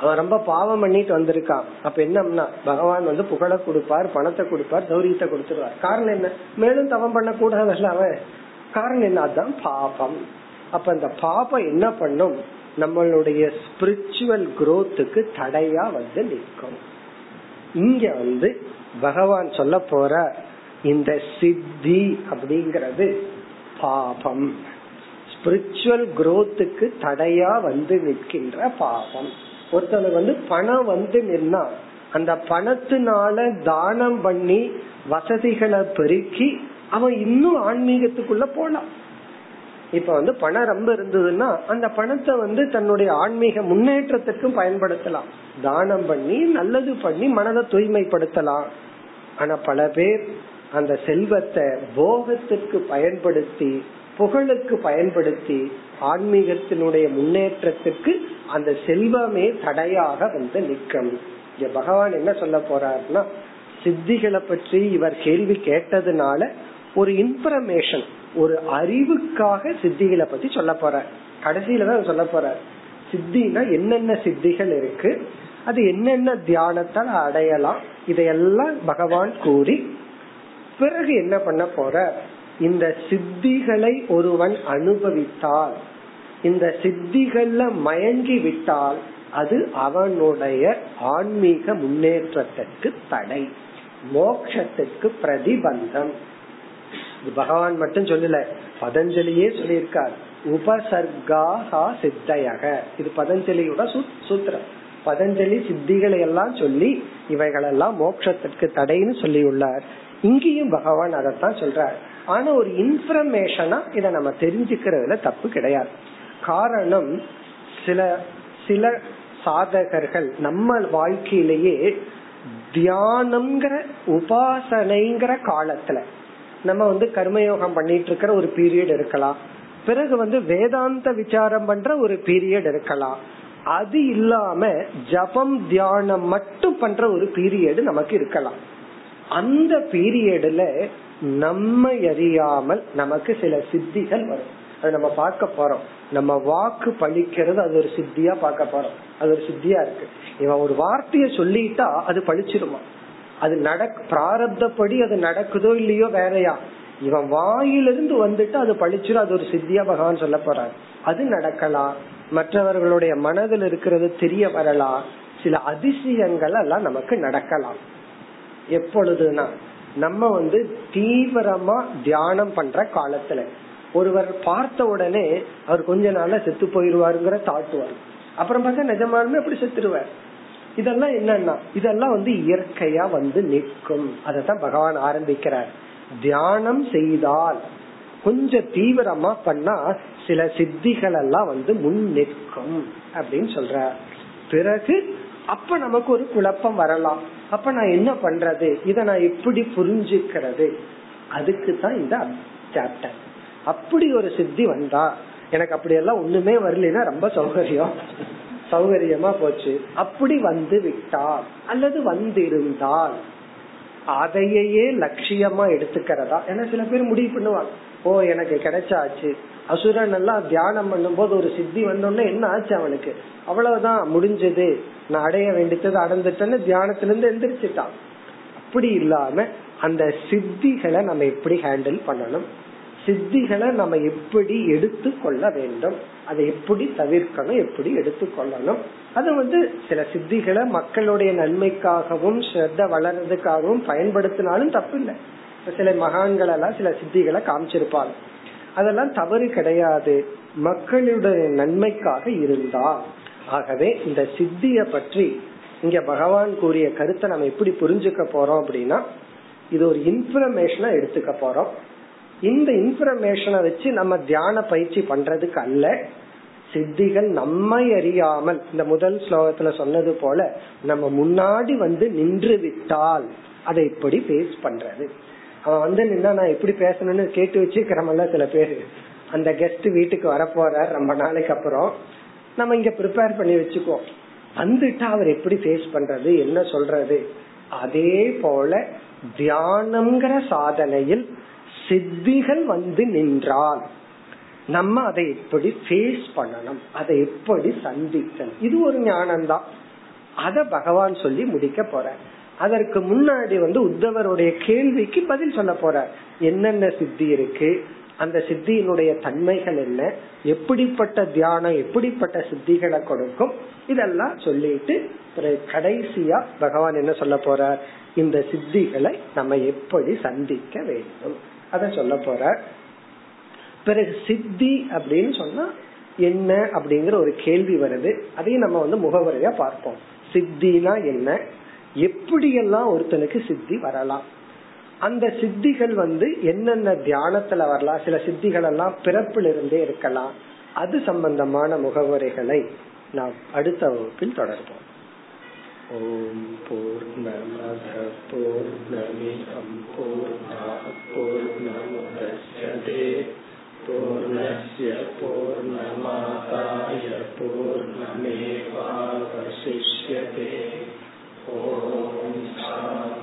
S1: அவன் ரொம்ப பாவம் பண்ணிட்டு வந்திருக்கான் அப்ப என்னம்னா பகவான் வந்து புகழ கொடுப்பார் பணத்தை கொடுப்பார் சௌரியத்தை கொடுத்துருவார். காரணம் என்ன? மேலும் தவம் பண்ண கூடாதல்ல அவன் காரணம் என்ன? அதுதான் பாபம். அப்ப இந்த பாபம் என்ன பண்ணும்? நம்மளுடைய ஸ்பிரிச்சுவல் குரோத்துக்கு தடையா வந்து நிற்கும். இங்க வந்து பகவான் சொல்ல போற இந்த சித்தி அப்படிங்கறது பாபம். ஸ்பிரிச்சுவல் குரோத்துக்கு தடையா வந்து நிற்கின்ற பாபம். ஒருத்தனுக்கு வந்து பணம் வந்து நின்னா அந்த பணத்தினால தானம் பண்ணி வசதிகளை பெருக்கி அவன் இன்னும் ஆன்மீகத்துக்குள்ள போலாம் இப்ப வந்து பணம் ரொம்ப இருந்ததுன்னா அந்த பணத்தை வந்து தன்னுடைய ஆன்மீக முன்னேற்றத்துக்கும் பயன்படுத்தலாம். தானம் பண்ணி நல்லது பண்ணி மனதை தூய்மைப்படுத்தலாம். ஆனா பல பேர் அந்த செல்வத்தை போகத்துக்கு பயன்படுத்தி புகழுக்கு பயன்படுத்தி ஆன்மீகத்தினுடைய முன்னேற்றத்துக்கு அந்த செல்வமே தடையாக வந்து நிற்கும். இங்க பகவான் என்ன சொல்ல போறாருன்னா சித்திகளை பற்றி இவர் கேள்வி கேட்டதுனால ஒரு இன்ஃபர்மேஷன் ஒரு அறிவுக்காக சித்திகளை பத்தி சொல்ல போற கடைசியில தான் சொல்ல போற சித்தினா என்னென்ன சித்திகள் இருக்கு அது என்னென்ன தியானத்தால் அடையலாம் இதையெல்லாம் பகவான் கூறி பிறகு என்ன பண்ண போற இந்த சித்திகளை ஒருவன் அனுபவித்தால் இந்த சித்திகள்ல மயங்கி விட்டால் அது அவனுடைய ஆன்மீக முன்னேற்றத்திற்கு தடை மோக்ஷத்துக்கு பிரதிபந்தம். இது பகவான் மட்டும் சொல்லல பதஞ்சலியே சொல்லியிருக்கார் உபசர்காஹா சித்தையக. இது பதஞ்சலியோட சூத்திரம். பதஞ்சலி சித்திகளை எல்லாம் சொல்லி இவைகளெல்லாம் மோட்சத்திற்கு தடைன்னு சொல்லியுள்ளார். இங்கேயும் பகவான் அதைத்தான் சொல்றார். ஆனா ஒரு இன்ஃபர்மேஷனா இதை நம்ம தெரிஞ்சுக்கிறதுல தப்பு கிடையாது. காரணம் சில சில சாதகர்கள் நம்ம வாழ்க்கையிலேயே தியானம்ங்கிற உபாசனைங்கிற காலத்துல நம்ம வந்து கர்மயோகம் பண்ணிட்டு இருக்கிற ஒரு பீரியட் இருக்கலாம். பிறகு வந்து வேதாந்த விசாரம் பண்ற ஒரு பீரியட் இருக்கலாம். அது இல்லாம ஜபம் தியானம் மட்டும் பண்ற ஒரு பீரியடு நமக்கு இருக்கலாம். அந்த பீரியட்ல நம்ம அறியாமல் நமக்கு சில சித்திகள் வரும். அது நம்ம பார்க்க போறோம். நம்ம வாக்கு பழிக்கிறது அது ஒரு சித்தியா பார்க்க போறோம். அது ஒரு சித்தியா இருக்கு. இவன் ஒரு வார்த்தைய சொல்லிட்டா அது பழிச்சிருமா? அது நடக் பிராரப்தப்படி அது நடக்குதோ இல்லையோ வேறையா? இவன் வாயிலிருந்து வந்துட்டு அது பழிச்சிடும் அது ஒரு சித்தியா பகவான் சொல்ல போறாரு. அது நடக்கலாம் மற்றவர்களுடைய மனதில் இருக்கிறது தெரிய வரலாம் சில அதிசயங்கள் எல்லாம் நமக்கு நடக்கலாம். எப்பொழுதுனா நம்ம வந்து தீவிரமா தியானம் பண்ற காலத்துல. ஒருவர் பார்த்த உடனே அவர் கொஞ்ச நாள்ல செத்து போயிருவாருங்கிற தாட் வரும். அப்புறம் பார்த்தா நிஜமாலுமே அப்படி செத்துருவார் இதெல்லாம் என்னன்னா இதெல்லாம் வந்து இயற்கையா வந்து நிற்கும். அதத்தான் பகவான் ஆரம்பிக்கிறார். தியானம் செய்தால் கொஞ்சம் தீவிரமா பண்ணா சில சித்திகள் எல்லாம் வந்து முன் நிற்கும் அப்படின்னு சொல்ற பிறகு அப்ப நமக்கு ஒரு குழப்பம் வரலாம். அப்ப நான் என்ன பண்றது? இத நான் எப்படி புரிஞ்சுக்கிறது? அதுக்கு தான் இந்த சாப்டர் அப்படி ஒரு சித்தி வந்தா எனக்கு அப்படி எல்லாம் ஒண்ணுமே வரலன்னா ரொம்ப சௌகரியம். சௌகரியமா போச்சு. அப்படி வந்து விட்டால் அல்லது வந்திருந்தால் அதையே லட்சியமா எடுத்துக்கிறதா? ஏன்னா சில பேர் முடிவு பண்ணுவாங்க. ஓ எனக்கு கிடைச்சாச்சு. அசுரன் எல்லாம் தியானம் பண்ணும்போது ஒரு சித்தி வந்தோடனே என்ன ஆச்சு அவனுக்கு? அவ்வளவுதான் முடிஞ்சது. நான் அடைய வேண்டியது அடைஞ்சிட்டேன்னு தியானத்திலிருந்து எந்திரிச்சிட்டான். அப்படி இல்லாம அந்த சித்திகளை நம்ம எப்படி ஹேண்டில் பண்ணணும்? சித்திகளை நம்ம எப்படி எடுத்து கொள்ள வேண்டும்? அதை எப்படி தவிர்க்கணும்? எப்படி எடுத்துக்கொள்ளணும் அது வந்து சில சித்திகளை மக்களுடைய நன்மைக்காகவும் ஸ்ரத்த வளர்றதுக்காகவும் பயன்படுத்தினாலும் தப்பு இல்லை சில மகான்கள் எல்லாம் சில சித்திகளை காமிச்சிருப்பாங்க. அதெல்லாம் தவறு கிடையாது. மக்களுடைய நன்மைக்காக இருந்தா ஆகவே இந்த சித்திய பற்றி இங்க பகவான் கூறிய கருத்தை நம்ம எப்படி புரிஞ்சுக்க போறோம் அப்படின்னா இது ஒரு இன்ஃபர்மேஷனா எடுத்துக்க போறோம். இந்த இன்ஃபர்மேஷனை வச்சு நம்ம தியான பயிற்சி பண்றதுக்கு அல்ல சித்திகள் நம்மை அறியாமல் இந்த முதல் ஸ்லோகத்துல சொன்னது போல நம்ம முன்னாடி வந்து நின்று விட்டால் அதை எப்படி பேஸ் பண்றது. அவன் வந்து நின்னா நான் எப்படி பேசணும்னு கேட்டு வச்சுக்கிறமல்ல சில பேரு. அந்த கெஸ்ட் வீட்டுக்கு வரப்போறார் ரொம்ப நாளைக்கு அப்புறம். நம்ம இங்க ப்ரிப்பேர் பண்ணி வச்சுக்கோ வந்துட்டா அவர் எப்படி ஃபேஸ் பண்றது என்ன சொல்றது? அதே போல தியானம்ங்கிற சாதனையில் சித்திகள் வந்து நின்றால் நம்ம அதை எப்படி ஃபேஸ் பண்ணணும் அதை எப்படி சந்திக்கணும்? இது ஒரு ஞானம் தான் அத பகவான் சொல்லி முடிக்க போற அதற்கு முன்னாடி வந்து உத்தவருடைய கேள்விக்கு பதில் சொல்ல போறார். என்னென்ன சித்தி இருக்கு? அந்த சித்தியினுடைய தன்மைகள் என்ன? எப்படிப்பட்ட தியானம் எப்படிப்பட்ட சித்திகளை கொடுக்கும்? இதெல்லாம் சொல்லிட்டு கடைசியா பகவான் என்ன சொல்ல போறார்? இந்த சித்திகளை நம்ம எப்படி சந்திக்க வேண்டும். அத சொல்ல போற பிறகு சித்தி அப்படின்னு சொன்னா என்ன அப்படிங்கிற ஒரு கேள்வி வருது. அதையும் நம்ம வந்து முகவரையா பார்ப்போம். சித்தினா என்ன? எப்படியெல்லாம் ஒருத்தனுக்கு சித்தி வரலாம்? அந்த சித்திகள் வந்து என்னென்ன தியானத்துல வரலாம்? சில சித்திகள் எல்லாம் பிறப்பிலிருந்தே இருக்கலாம். அது சம்பந்தமான முகவரைகளை நாம் அடுத்த வகுப்பில் தொடர்போம் ஓம் போர் நமத போர் நமிதம் போர் பூர்ணமாதாய பூர்ணமேவாவசிஷ்யதே. Holy Son.